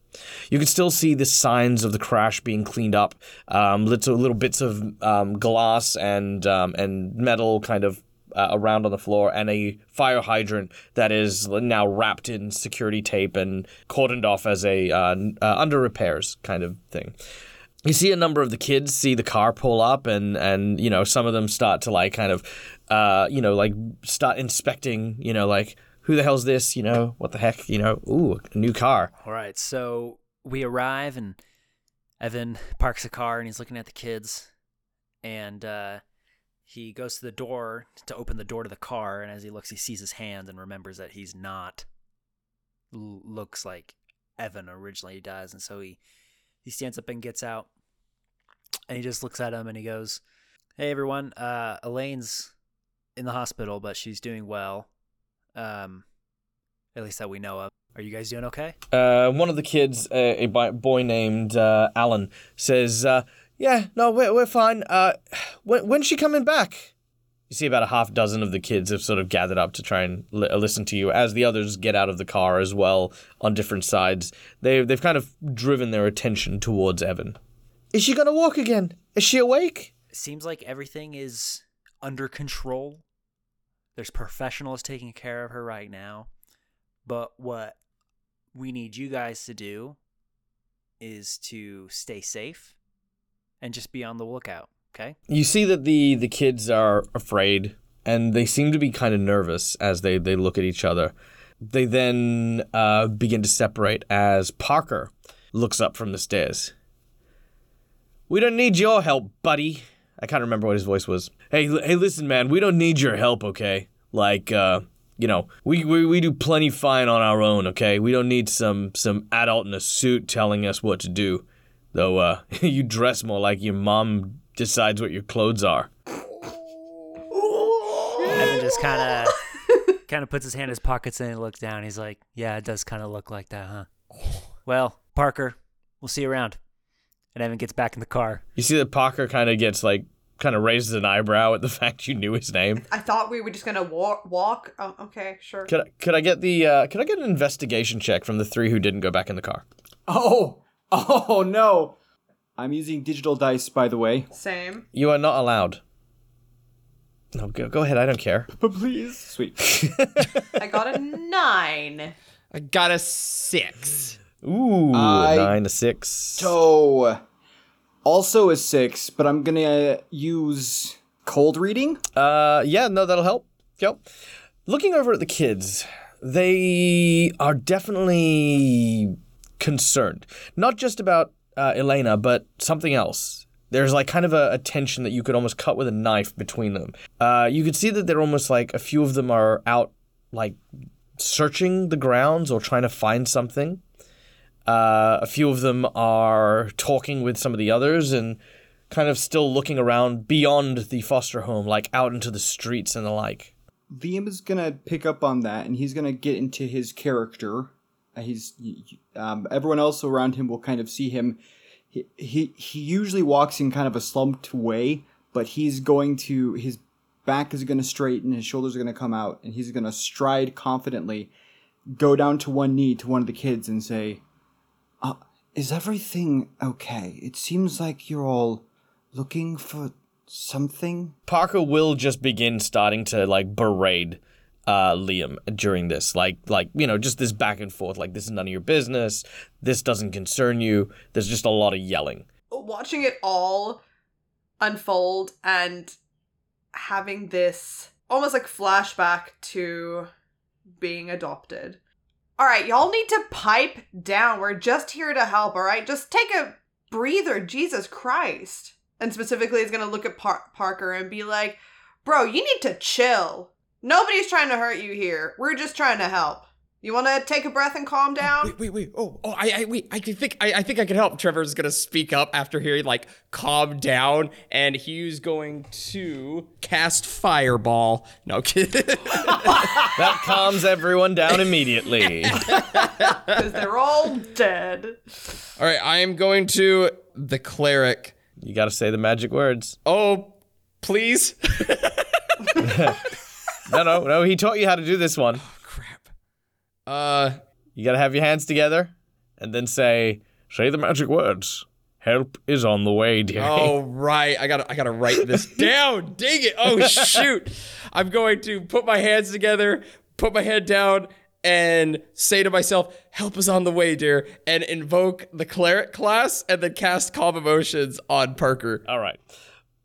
You can still see the signs of the crash being cleaned up, um, little, little bits of um, glass and um, and metal kind of uh, around on the floor, and a fire hydrant that is now wrapped in security tape and cordoned off as a uh, uh, under repairs kind of thing. You see a number of the kids see the car pull up, and and you know some of them start to like kind of, uh, you know, like start inspecting, you know, like who the hell's this, you know, what the heck, you know, ooh, a new car. All right, so we arrive and Evan parks the car and he's looking at the kids, and uh, he goes to the door to open the door to the car. And as he looks, he sees his hand and remembers that he's not looks like Evan originally does, and so he he stands up and gets out, and he just looks at him and he goes, "Hey everyone, uh, Elaine's in the hospital, but she's doing well, um, at least that we know of. Are you guys doing okay?" Uh, one of the kids, uh, a boy named uh, Alan, says, uh, "Yeah, no, we're we're fine. Uh, when when's she coming back?" You see about a half dozen of the kids have sort of gathered up to try and li- listen to you as the others get out of the car as well on different sides. They they've kind of driven their attention towards Evan. Is she gonna walk again? Is she awake? seems like everything is under control. There's professionals taking care of her right now. But what we need you guys to do is to stay safe and just be on the lookout, okay? You see that the the kids are afraid and they seem to be kind of nervous as they they look at each other. They then uh, begin to separate as Parker looks up from the stairs. We don't need your help, buddy. I can't remember what his voice was. Hey, l- hey, listen, man. We don't need your help, okay? Like, uh, you know, we, we we do plenty fine on our own, okay? We don't need some some adult in a suit telling us what to do. Though, uh, you dress more like your mom decides what your clothes are. Evan just kind of kind of puts his hand in his pockets and he looks down. He's like, "Yeah, it does kind of look like that, huh?" Well, Parker, we'll see you around. And Evan gets back in the car. You see that Parker kind of gets like, kind of raises an eyebrow at the fact you knew his name. I thought we were just gonna walk. Walk. Oh, okay, sure. Could I, could I get the uh, could I get an investigation check from the three who didn't go back in the car? oh, oh no. I'm using digital dice, by the way. Same. You are not allowed. No, go, go ahead. I don't care. But please. Sweet. I got a nine. I got a six. Ooh, I nine to six. So, also a six, but I'm gonna use cold reading. Uh, yeah, no, that'll help. Yep. Looking over at the kids, they are definitely concerned. Not just about uh, Elena, but something else. There's like kind of a, a tension that you could almost cut with a knife between them. Uh, you could see that they're almost like a few of them are out, like searching the grounds or trying to find something. Uh, a few of them are talking with some of the others and kind of still looking around beyond the foster home, like out into the streets and the like. Liam is gonna pick up on that, and he's gonna get into his character. Uh, He's um, everyone else around him will kind of see him. He, he he usually walks in kind of a slumped way, but he's going to his back is going to straighten, his shoulders are going to come out, and he's going to stride confidently, go down to one knee to one of the kids and say, "Is everything okay? It seems like you're all looking for something." Parker will just begin starting to like berate uh, Liam during this, like like you know, just this back and forth, like this is none of your business, this doesn't concern you. There's just a lot of yelling. Watching it all unfold and having this almost like flashback to being adopted. All right, y'all need to pipe down. We're just here to help, all right? Just take a breather, Jesus Christ. And specifically, he's gonna look at Par- Parker and be like, Bro, you need to chill. Nobody's trying to hurt you here. We're just trying to help. You want to take a breath and calm down? Wait, wait, wait. Oh, oh, I, I, wait. I can think. I, I think I can help. Trevor's gonna speak up after hearing like calm down, and he's going to cast fireball. No kidding. That calms everyone down immediately. Because they're all dead. All right, I am going to the cleric. You got to say the magic words. Oh, please. No, no, no. He taught you how to do this one. Uh, You got to have your hands together and then say, say the magic words. Help is on the way, dear. Oh right, I gotta I gotta write this down. Dang it! Oh shoot! I'm going to put my hands together, put my head down, and say to myself, "Help is on the way, dear," and invoke the cleric class, and then cast calm emotions on Parker. All right.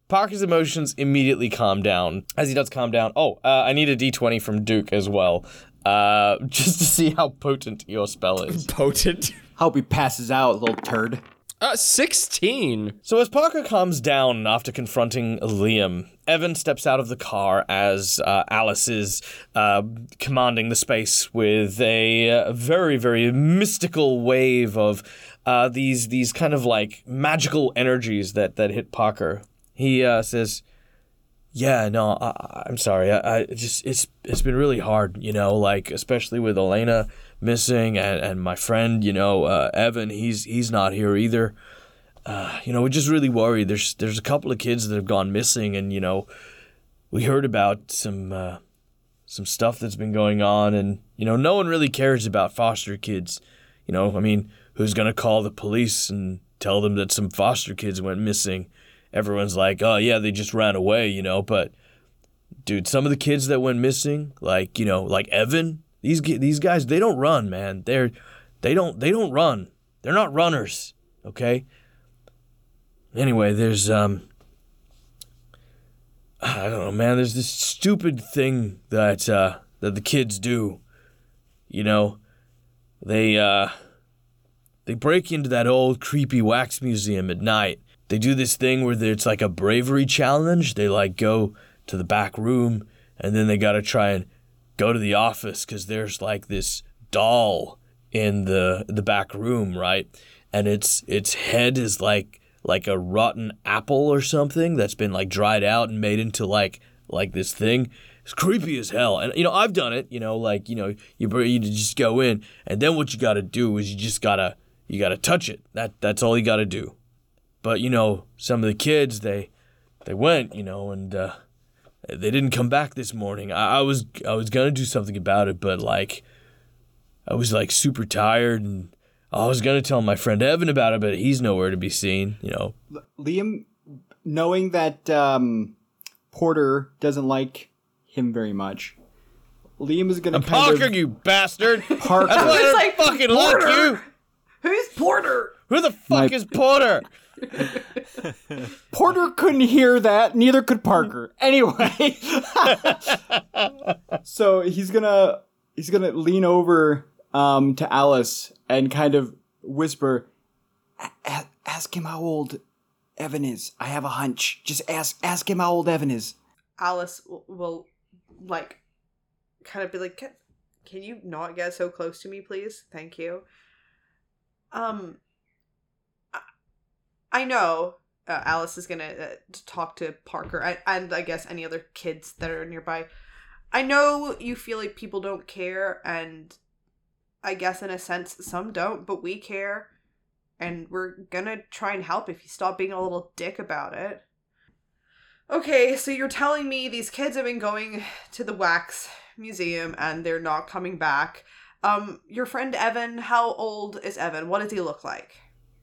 Parker's emotions immediately calm down. As he does calm down, oh, uh, I need a d20 from Duke as well, uh, just to see how potent your spell is. Potent. Hope he passes out, little turd. Uh, sixteen. So as Parker calms down after confronting Liam, Evan steps out of the car as uh, Alice is uh, commanding the space with a uh, very, very mystical wave of uh, these these kind of like magical energies that that hit Parker. He uh, says, "Yeah, no, I, I'm sorry. I, I just it's it's been really hard, you know, like especially with Elena missing and, and my friend, you know, uh, Evan. He's he's not here either." you know, we're just really worried. There's there's a couple of kids that have gone missing, and you know, we heard about some uh, some stuff that's been going on, and you know, no one really cares about foster kids. You know, I mean, who's gonna call the police and tell them that some foster kids went missing? Everyone's like, oh yeah, they just ran away, you know. But dude, some of the kids that went missing, like you know, like Evan, these these guys, they don't run, man. They're they don't they don't run. They're not runners, okay? Anyway, there's um I don't know, man, there's this stupid thing that uh that the kids do. You know, they uh they break into that old creepy wax museum at night. They do this thing where it's like a bravery challenge. They like go to the back room and then they got to try and go to the office cuz there's like this doll in the the back room, right? And its its head is like like a rotten apple or something that's been like dried out and made into like like this thing. It's creepy as hell. And you know, I've done it. You know, like you know, you you just go in, and then what you got to do is you just gotta you gotta touch it. That that's all you got to do. But you know, some of the kids they they went, you know, and uh, they didn't come back this morning. I, I was I was gonna do something about it, but like I was like super tired and. I was gonna tell my friend Evan about it, but he's nowhere to be seen. You know, Liam, knowing that um, Porter doesn't like him very much, Liam is going to kind Parker, of you bastard! Parker. That's why I It's don't like, fucking Porter! like you. Who's Porter? Who the fuck My- is Porter? Porter couldn't hear that, neither could Parker. Anyway, so he's gonna he's gonna lean over um, to Alice and kind of whisper, "A- a- "Ask him how old Evan is. I have a hunch. Just ask ask him how old Evan is." Alice will, will like kind of be like, can, "Can you not get so close to me, please? Thank you." Um, I, I know uh, Alice is gonna uh, talk to Parker and, and I guess any other kids that are nearby. I know you feel like people don't care, and I guess in a sense some don't, but we care, and we're gonna try and help if you stop being a little dick about it. Okay, so you're telling me these kids have been going to the wax museum and they're not coming back. Um, your friend Evan, how old is Evan? What does he look like?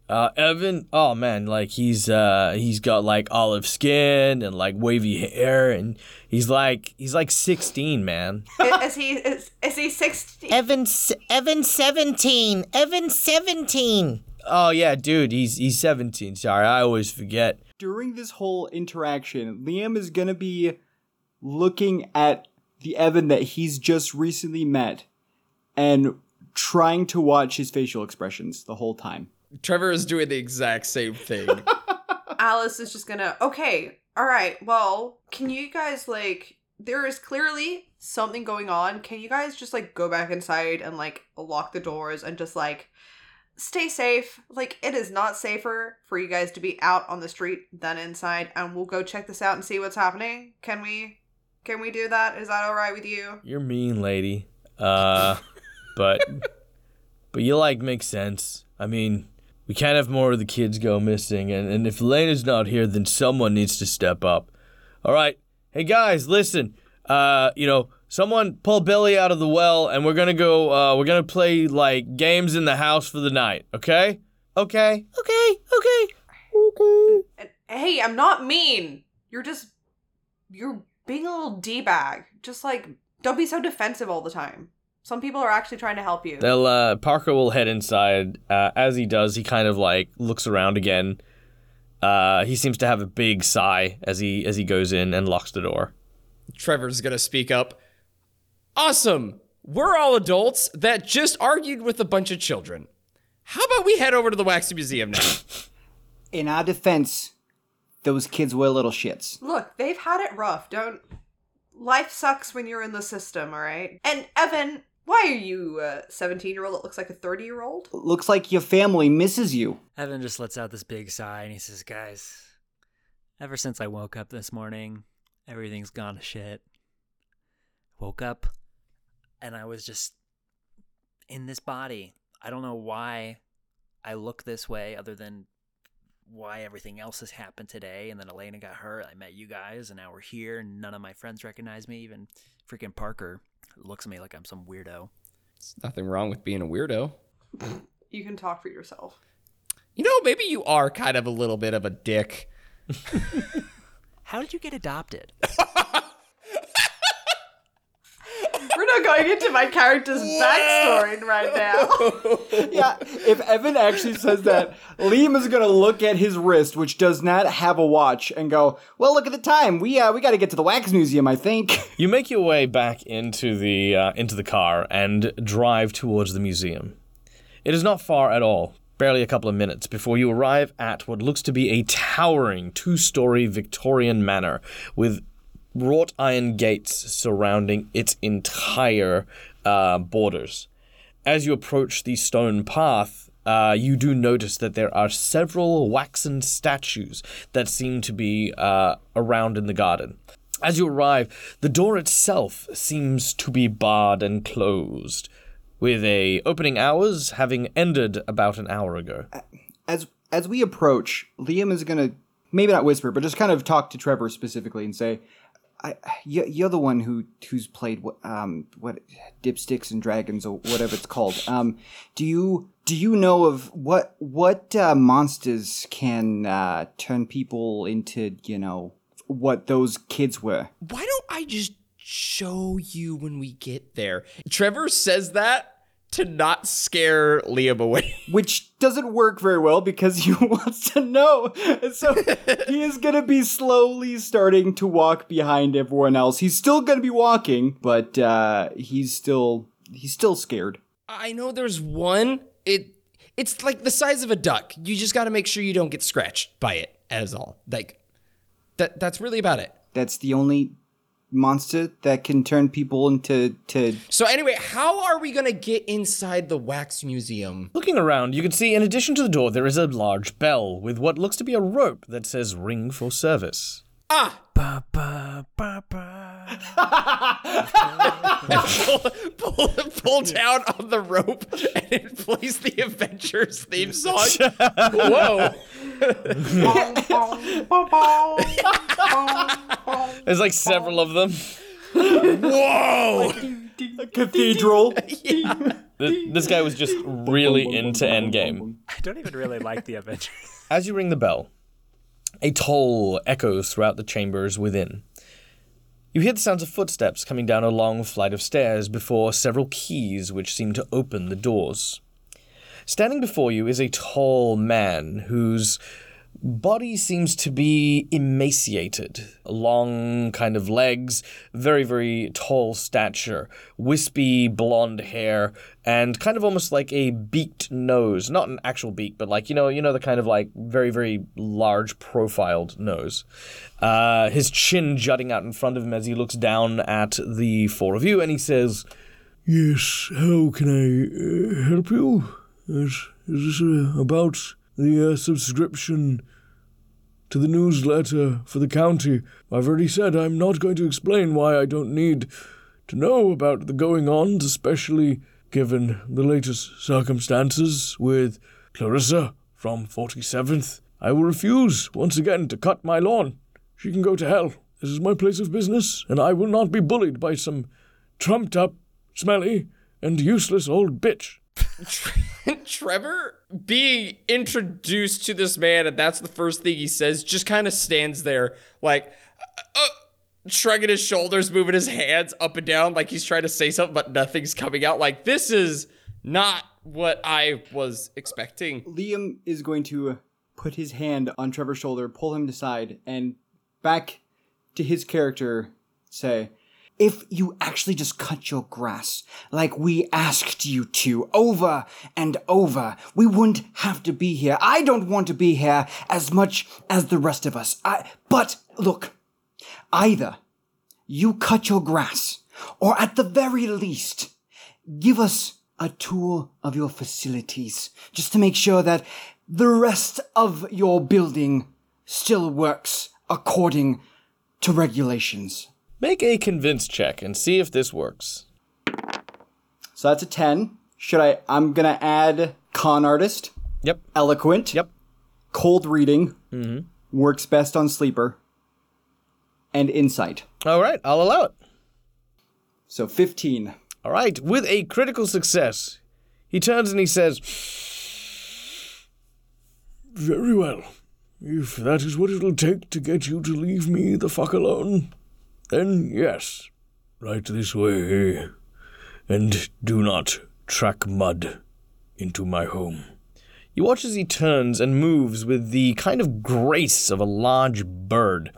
Uh, Evan, oh man, like he's uh he's got like olive skin and like wavy hair, and he's like he's like sixteen, man. I- is, he is, is he sixteen? Evan, Evan, seventeen. Evan, seventeen. Oh yeah, dude, he's he's seventeen. Sorry, I always forget. During this whole interaction, Liam is gonna be looking at the Evan that he's just recently met and trying to watch his facial expressions the whole time. Trevor is doing the exact same thing. Alice is just gonna. Okay, all right. Well, can you guys like? There is clearly something going on. Can you guys just like go back inside and like lock the doors and just like stay safe? Like it is not safer for you guys to be out on the street than inside. And we'll go check this out and see what's happening. Can we? Can we do that? Is that all right with you? You're mean, lady. Uh, but but you like make sense. I mean, we can't have more of the kids go missing, and and if Elena's not here, then someone needs to step up. All right, hey guys, listen. Uh, you know, someone pull Billy out of the well, and we're gonna go. Uh, we're gonna play like games in the house for the night. Okay? Okay? Okay? Okay? Okay. Hey, I'm not mean. You're just you're being a little d bag. Just like don't be so defensive all the time. Some people are actually trying to help you. They'll uh, Parker will head inside. Uh, as he does, he kind of like looks around again. Uh, he seems to have a big sigh as he as he goes in and locks the door. Trevor's gonna speak up. Awesome. We're all adults that just argued with a bunch of children. How about we head over to the Wax Museum now? In our defense, those kids were little shits. Look, they've had it rough. Don't. Life sucks when you're in the system, all right? And Evan, why are you a 17 year old that looks like a 30 year old? Looks like your family misses you. Evan just lets out this big sigh and he says, Guys, ever since I woke up this morning, everything's gone to shit. Woke up and I was just in this body. I don't know why I look this way other than why everything else has happened today. And then Elena got hurt. I met you guys and now we're here and none of my friends recognize me. Even freaking Parker looks at me like I'm some weirdo. There's nothing wrong with being a weirdo. You can talk for yourself. You know, maybe you are kind of a little bit of a dick. How did you get adopted? We're not going into my character's backstory right now. Yeah, if Evan actually says that, Liam is gonna look at his wrist, which does not have a watch, and go, "Well, look at the time. We uh, we got to get to the wax museum, I think." You make your way back into the uh, into the car and drive towards the museum. It is not far at all, barely a couple of minutes before you arrive at what looks to be a towering two-story Victorian manor with wrought iron gates surrounding its entire uh, borders. As you approach the stone path, uh, you do notice that there are several waxen statues that seem to be uh, around in the garden. As you arrive, the door itself seems to be barred and closed, with a opening hours having ended about an hour ago. as as we approach, Liam is gonna maybe not whisper, but just kind of talk to Trevor specifically and say, I, you- "You're the one who who's played um what dipsticks and dragons or whatever it's called. Um, do you do you know of what what uh, monsters can uh, turn people into you know what those kids were? Why don't I just show you when we get there? Trevor says that to not scare Liam away. which doesn't work very well because he wants to know. And so he is going to be slowly starting to walk behind everyone else. He's still going to be walking, but uh, he's still he's still scared. I know there's one. It it's like the size of a duck. You just got to make sure you don't get scratched by it. As all, like that. That's really about it. That's the only monster that can turn people into to So anyway, how are we gonna get inside the wax museum? Looking around, you can see in addition to the door, there is a large bell with what looks to be a rope that says ring for service. Ah, Ba, ba, ba, ba. Pull, pull, pull down on the rope and it plays the Avengers theme song. Whoa. There's like several of them. Whoa! A Cathedral. Th- This guy was just really into Endgame. I don't even really like the Avengers. As you ring the bell, a toll echoes throughout the chambers within. You hear the sounds of footsteps coming down a long flight of stairs before several keys which seem to open the doors. Standing before you is a tall man whose body seems to be emaciated. Long kind of legs, very, very tall stature, wispy blonde hair, and kind of almost like a beaked nose. Not an actual beak, but like, you know, you know, the kind of like very, very large profiled nose. Uh, his chin jutting out in front of him as he looks down at the four of you, and he says, Yes, how can I uh, help you? Is, is this uh, about the uh, subscription to the newsletter for the county? I've already said I'm not going to explain why I don't need to know about the going ons, especially given the latest circumstances with Clarissa from 47th. I will refuse once again to cut my lawn. She can go to hell. This is my place of business, and I will not be bullied by some trumped up, smelly, and useless old bitch. Trevor being introduced to this man, and that's the first thing he says, just kind of stands there, like, uh, uh, shrugging his shoulders, moving his hands up and down, like he's trying to say something, but nothing's coming out. Like, this is not what I was expecting. Liam is going to put his hand on Trevor's shoulder, pull him aside, and back to his character say, If you actually just cut your grass like we asked you to over and over, we wouldn't have to be here. I don't want to be here as much as the rest of us. I, but look, either you cut your grass, or at the very least, give us a tour of your facilities just to make sure that the rest of your building still works according to regulations. Make a convince check and see if this works. So that's a 10. Should I? I'm gonna add con artist, Yep. eloquent, Yep. cold reading, Mhm. works best on sleeper, and insight. All right, I'll allow it. So 15. All right, with a critical success, he turns and he says, Very well. If that is what it'll take to get you to leave me the fuck alone, then yes. Right this way. And do not track mud into my home. You watch as he turns and moves with the kind of grace of a large bird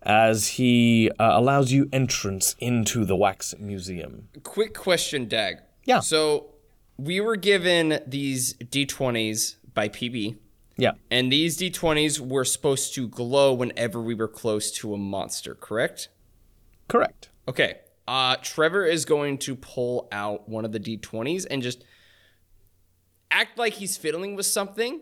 as he uh, allows you entrance into the wax museum. Quick question, Dag. Yeah. So we were given these D20s by PB, Yeah. and these D20s were supposed to glow whenever we were close to a monster, correct? Correct. Okay. Uh, Trevor is going to pull out one of the D20s and just act like he's fiddling with something,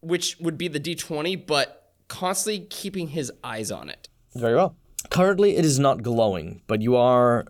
which would be the D20, but constantly keeping his eyes on it. Very well. Currently, it is not glowing, but you are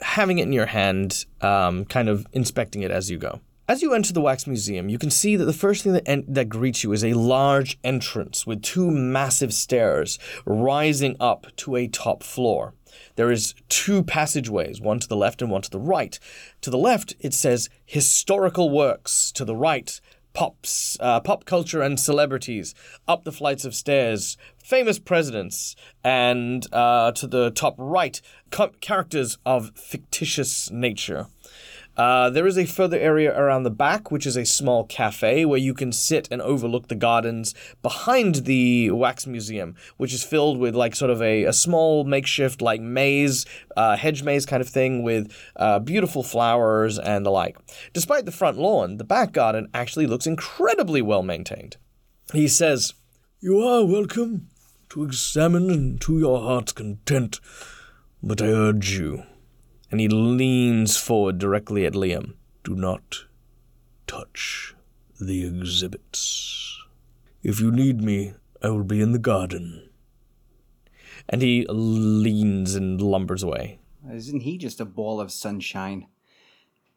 having it in your hand, um, kind of inspecting it as you go. As you enter the wax museum, you can see that the first thing that, en- that greets you is a large entrance with two massive stairs rising up to a top floor. There is two passageways, one to the left and one to the right. To the left, it says historical works. To the right, pops, uh, pop culture and celebrities. Up the flights of stairs, famous presidents, and uh, to the top right, co- characters of fictitious nature. Uh, there is a further area around the back, which is a small cafe where you can sit and overlook the gardens behind the wax museum, which is filled with like sort of a, a small makeshift like maze, uh, hedge maze kind of thing with uh, beautiful flowers and the like. Despite the front lawn, the back garden actually looks incredibly well maintained. He says, You are welcome to examine to your heart's content, but I urge you, and he leans forward directly at Liam. do not touch the exhibits. If you need me, I will be in the garden. And he leans and lumbers away. Isn't he just a ball of sunshine?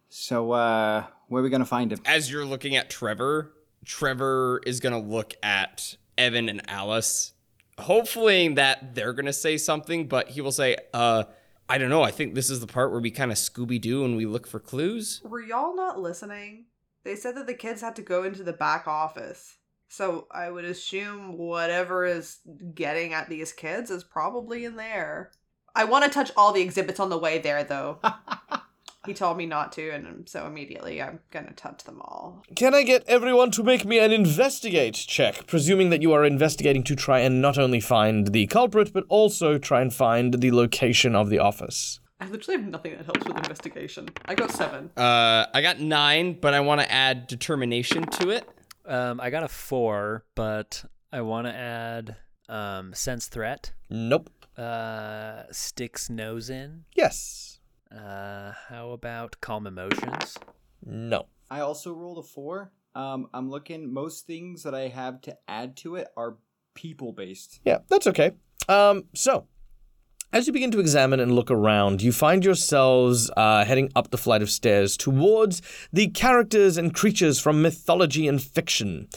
So, uh, where are we gonna find him? As you're looking at Trevor, Trevor is gonna look at Evan and Alice, hopefully that they're gonna say something, but he will say, uh, I don't know. I think this is the part where we kind of Scooby Doo and we look for clues. Were y'all not listening? They said that the kids had to go into the back office. So I would assume whatever is getting at these kids is probably in there. I want to touch all the exhibits on the way there, though. he told me not to, and so immediately I'm gonna touch them all. Can I get everyone to make me an investigate check, presuming that you are investigating to try and not only find the culprit, but also try and find the location of the office? I literally have nothing that helps with investigation. I got seven. Uh, I got nine, but I want to add determination to it. Um, I got a four, but I want to add um, sense threat, Nope. uh, sticks nose in. Yes. Uh, how about calm emotions? No. I also rolled a four. Um, I'm looking. Most things that I have to add to it are people based. Yeah, that's okay. Um, so, as you begin to examine and look around, you find yourselves uh, heading up the flight of stairs towards the characters and creatures from mythology and fiction.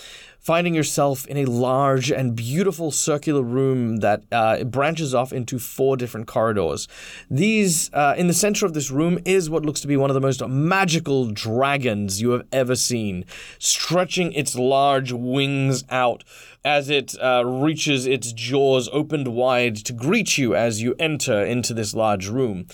Finding yourself in a large and beautiful circular room that uh, branches off into four different corridors. These, uh, in the center of this room, is what looks to be one of the most magical dragons you have ever seen, stretching its large wings out as it uh, reaches its jaws opened wide to greet you as you enter into this large room.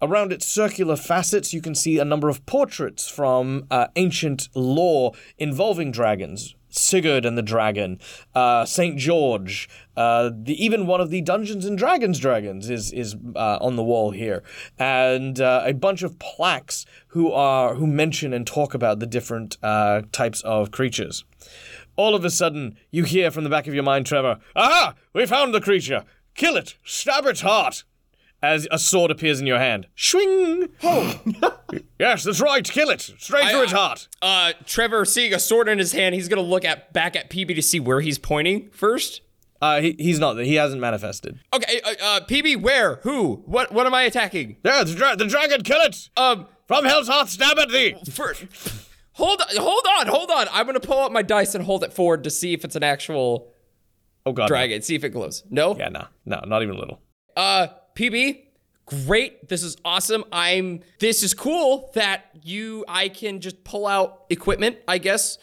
Around its circular facets, you can see a number of portraits from uh, ancient lore involving dragons. Sigurd and the Dragon, uh, Saint George, uh, the even one of the Dungeons and Dragons dragons is is uh, on the wall here, and uh, a bunch of plaques who are who mention and talk about the different uh, types of creatures. All of a sudden, you hear from the back of your mind, Trevor, Aha! We found the creature! Kill it! Stab its heart! As a sword appears in your hand. Swing! Oh! yes, that's right, kill it! Straight through its heart! Uh, Trevor, seeing a sword in his hand, he's gonna look at back at PB to see where he's pointing first. Uh, he, he's not, he hasn't manifested. Okay, uh, uh, PB, where? Who? What? What am I attacking? Yeah, the, dra- the dragon, kill it! Um, From Hell's Hearth, stab at thee! First, hold on, hold on, hold on. I'm gonna pull up my dice and hold it forward to see if it's an actual Oh god. no. dragon. See if it glows. No. Yeah, no, no, not even a little. Uh, PB, great. This is awesome. I'm. This is cool that you. I can just pull out equipment. I guess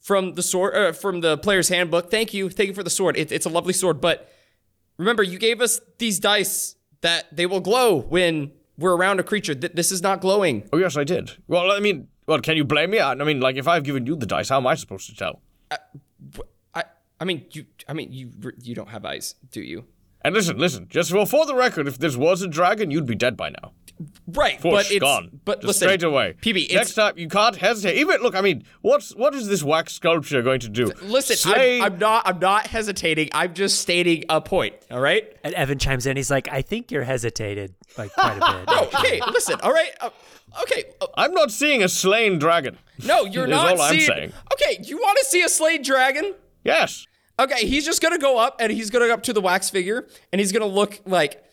from the sword, uh, from the player's handbook. Thank you, thank you for the sword. It, it's a lovely sword. But remember, you gave us these dice that they will glow when we're around a creature. Th- this is not glowing. Oh yes, I did. Well, I mean, well, can you blame me? I, I mean, like, if I've given you the dice, how am I supposed to tell? I. I mean, you. I mean, you. You don't have eyes, do you? And listen, listen, just for, for the record, if this was a dragon, you'd be dead by now. Right, Push, but it's gone. but Just listen, straight away. PB, it's Next time, you can't hesitate. Even look, I mean, what's what is this wax sculpture going to do? Listen, Slay- I'm, I'm not. I'm not hesitating. I'm just stating a point. All right. And Evan chimes in. He's like, I think you're hesitated like quite a bit. Oh, okay. Listen. All right. Uh, okay. Uh, I'm not seeing a slain dragon. no, you're Is not all I'm seeing. saying. Okay. You want to see a slain dragon? Yes. Okay. He's just gonna go up and he's gonna go up to the wax figure and he's gonna look like.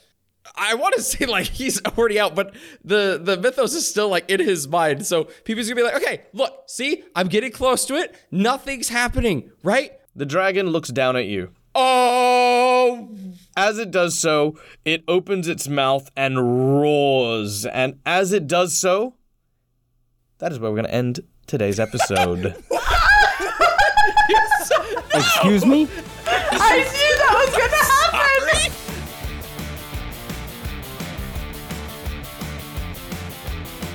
I want to say like he's already out, but the the mythos is still like in his mind. So people's gonna be like, okay, look, see, I'm getting close to it. Nothing's happening, right? The dragon looks down at you. Oh, As it does so, it opens its mouth and roars. And as it does so, that is where we're going to end today's episode. Excuse me? I knew that was gonna happen!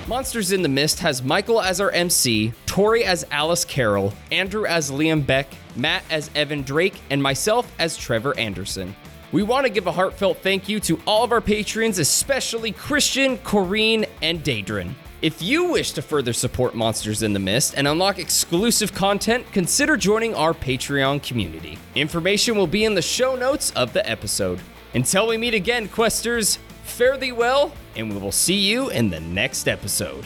Monsters in the Mist has Michael as our MC, Tori as Alice Carrol, Andrew as Liam Beck, Matt as Evan Drake, and myself as Trevor Anderson. We want to give a heartfelt thank you to all of our patrons, especially Christian, Corrine, and Daedrin. If you wish to further support Monsters in the Mist and unlock exclusive content, consider joining our Patreon community. Information will be in the show notes of the episode. Until we meet again, Questers, fare thee well, and we will see you in the next episode.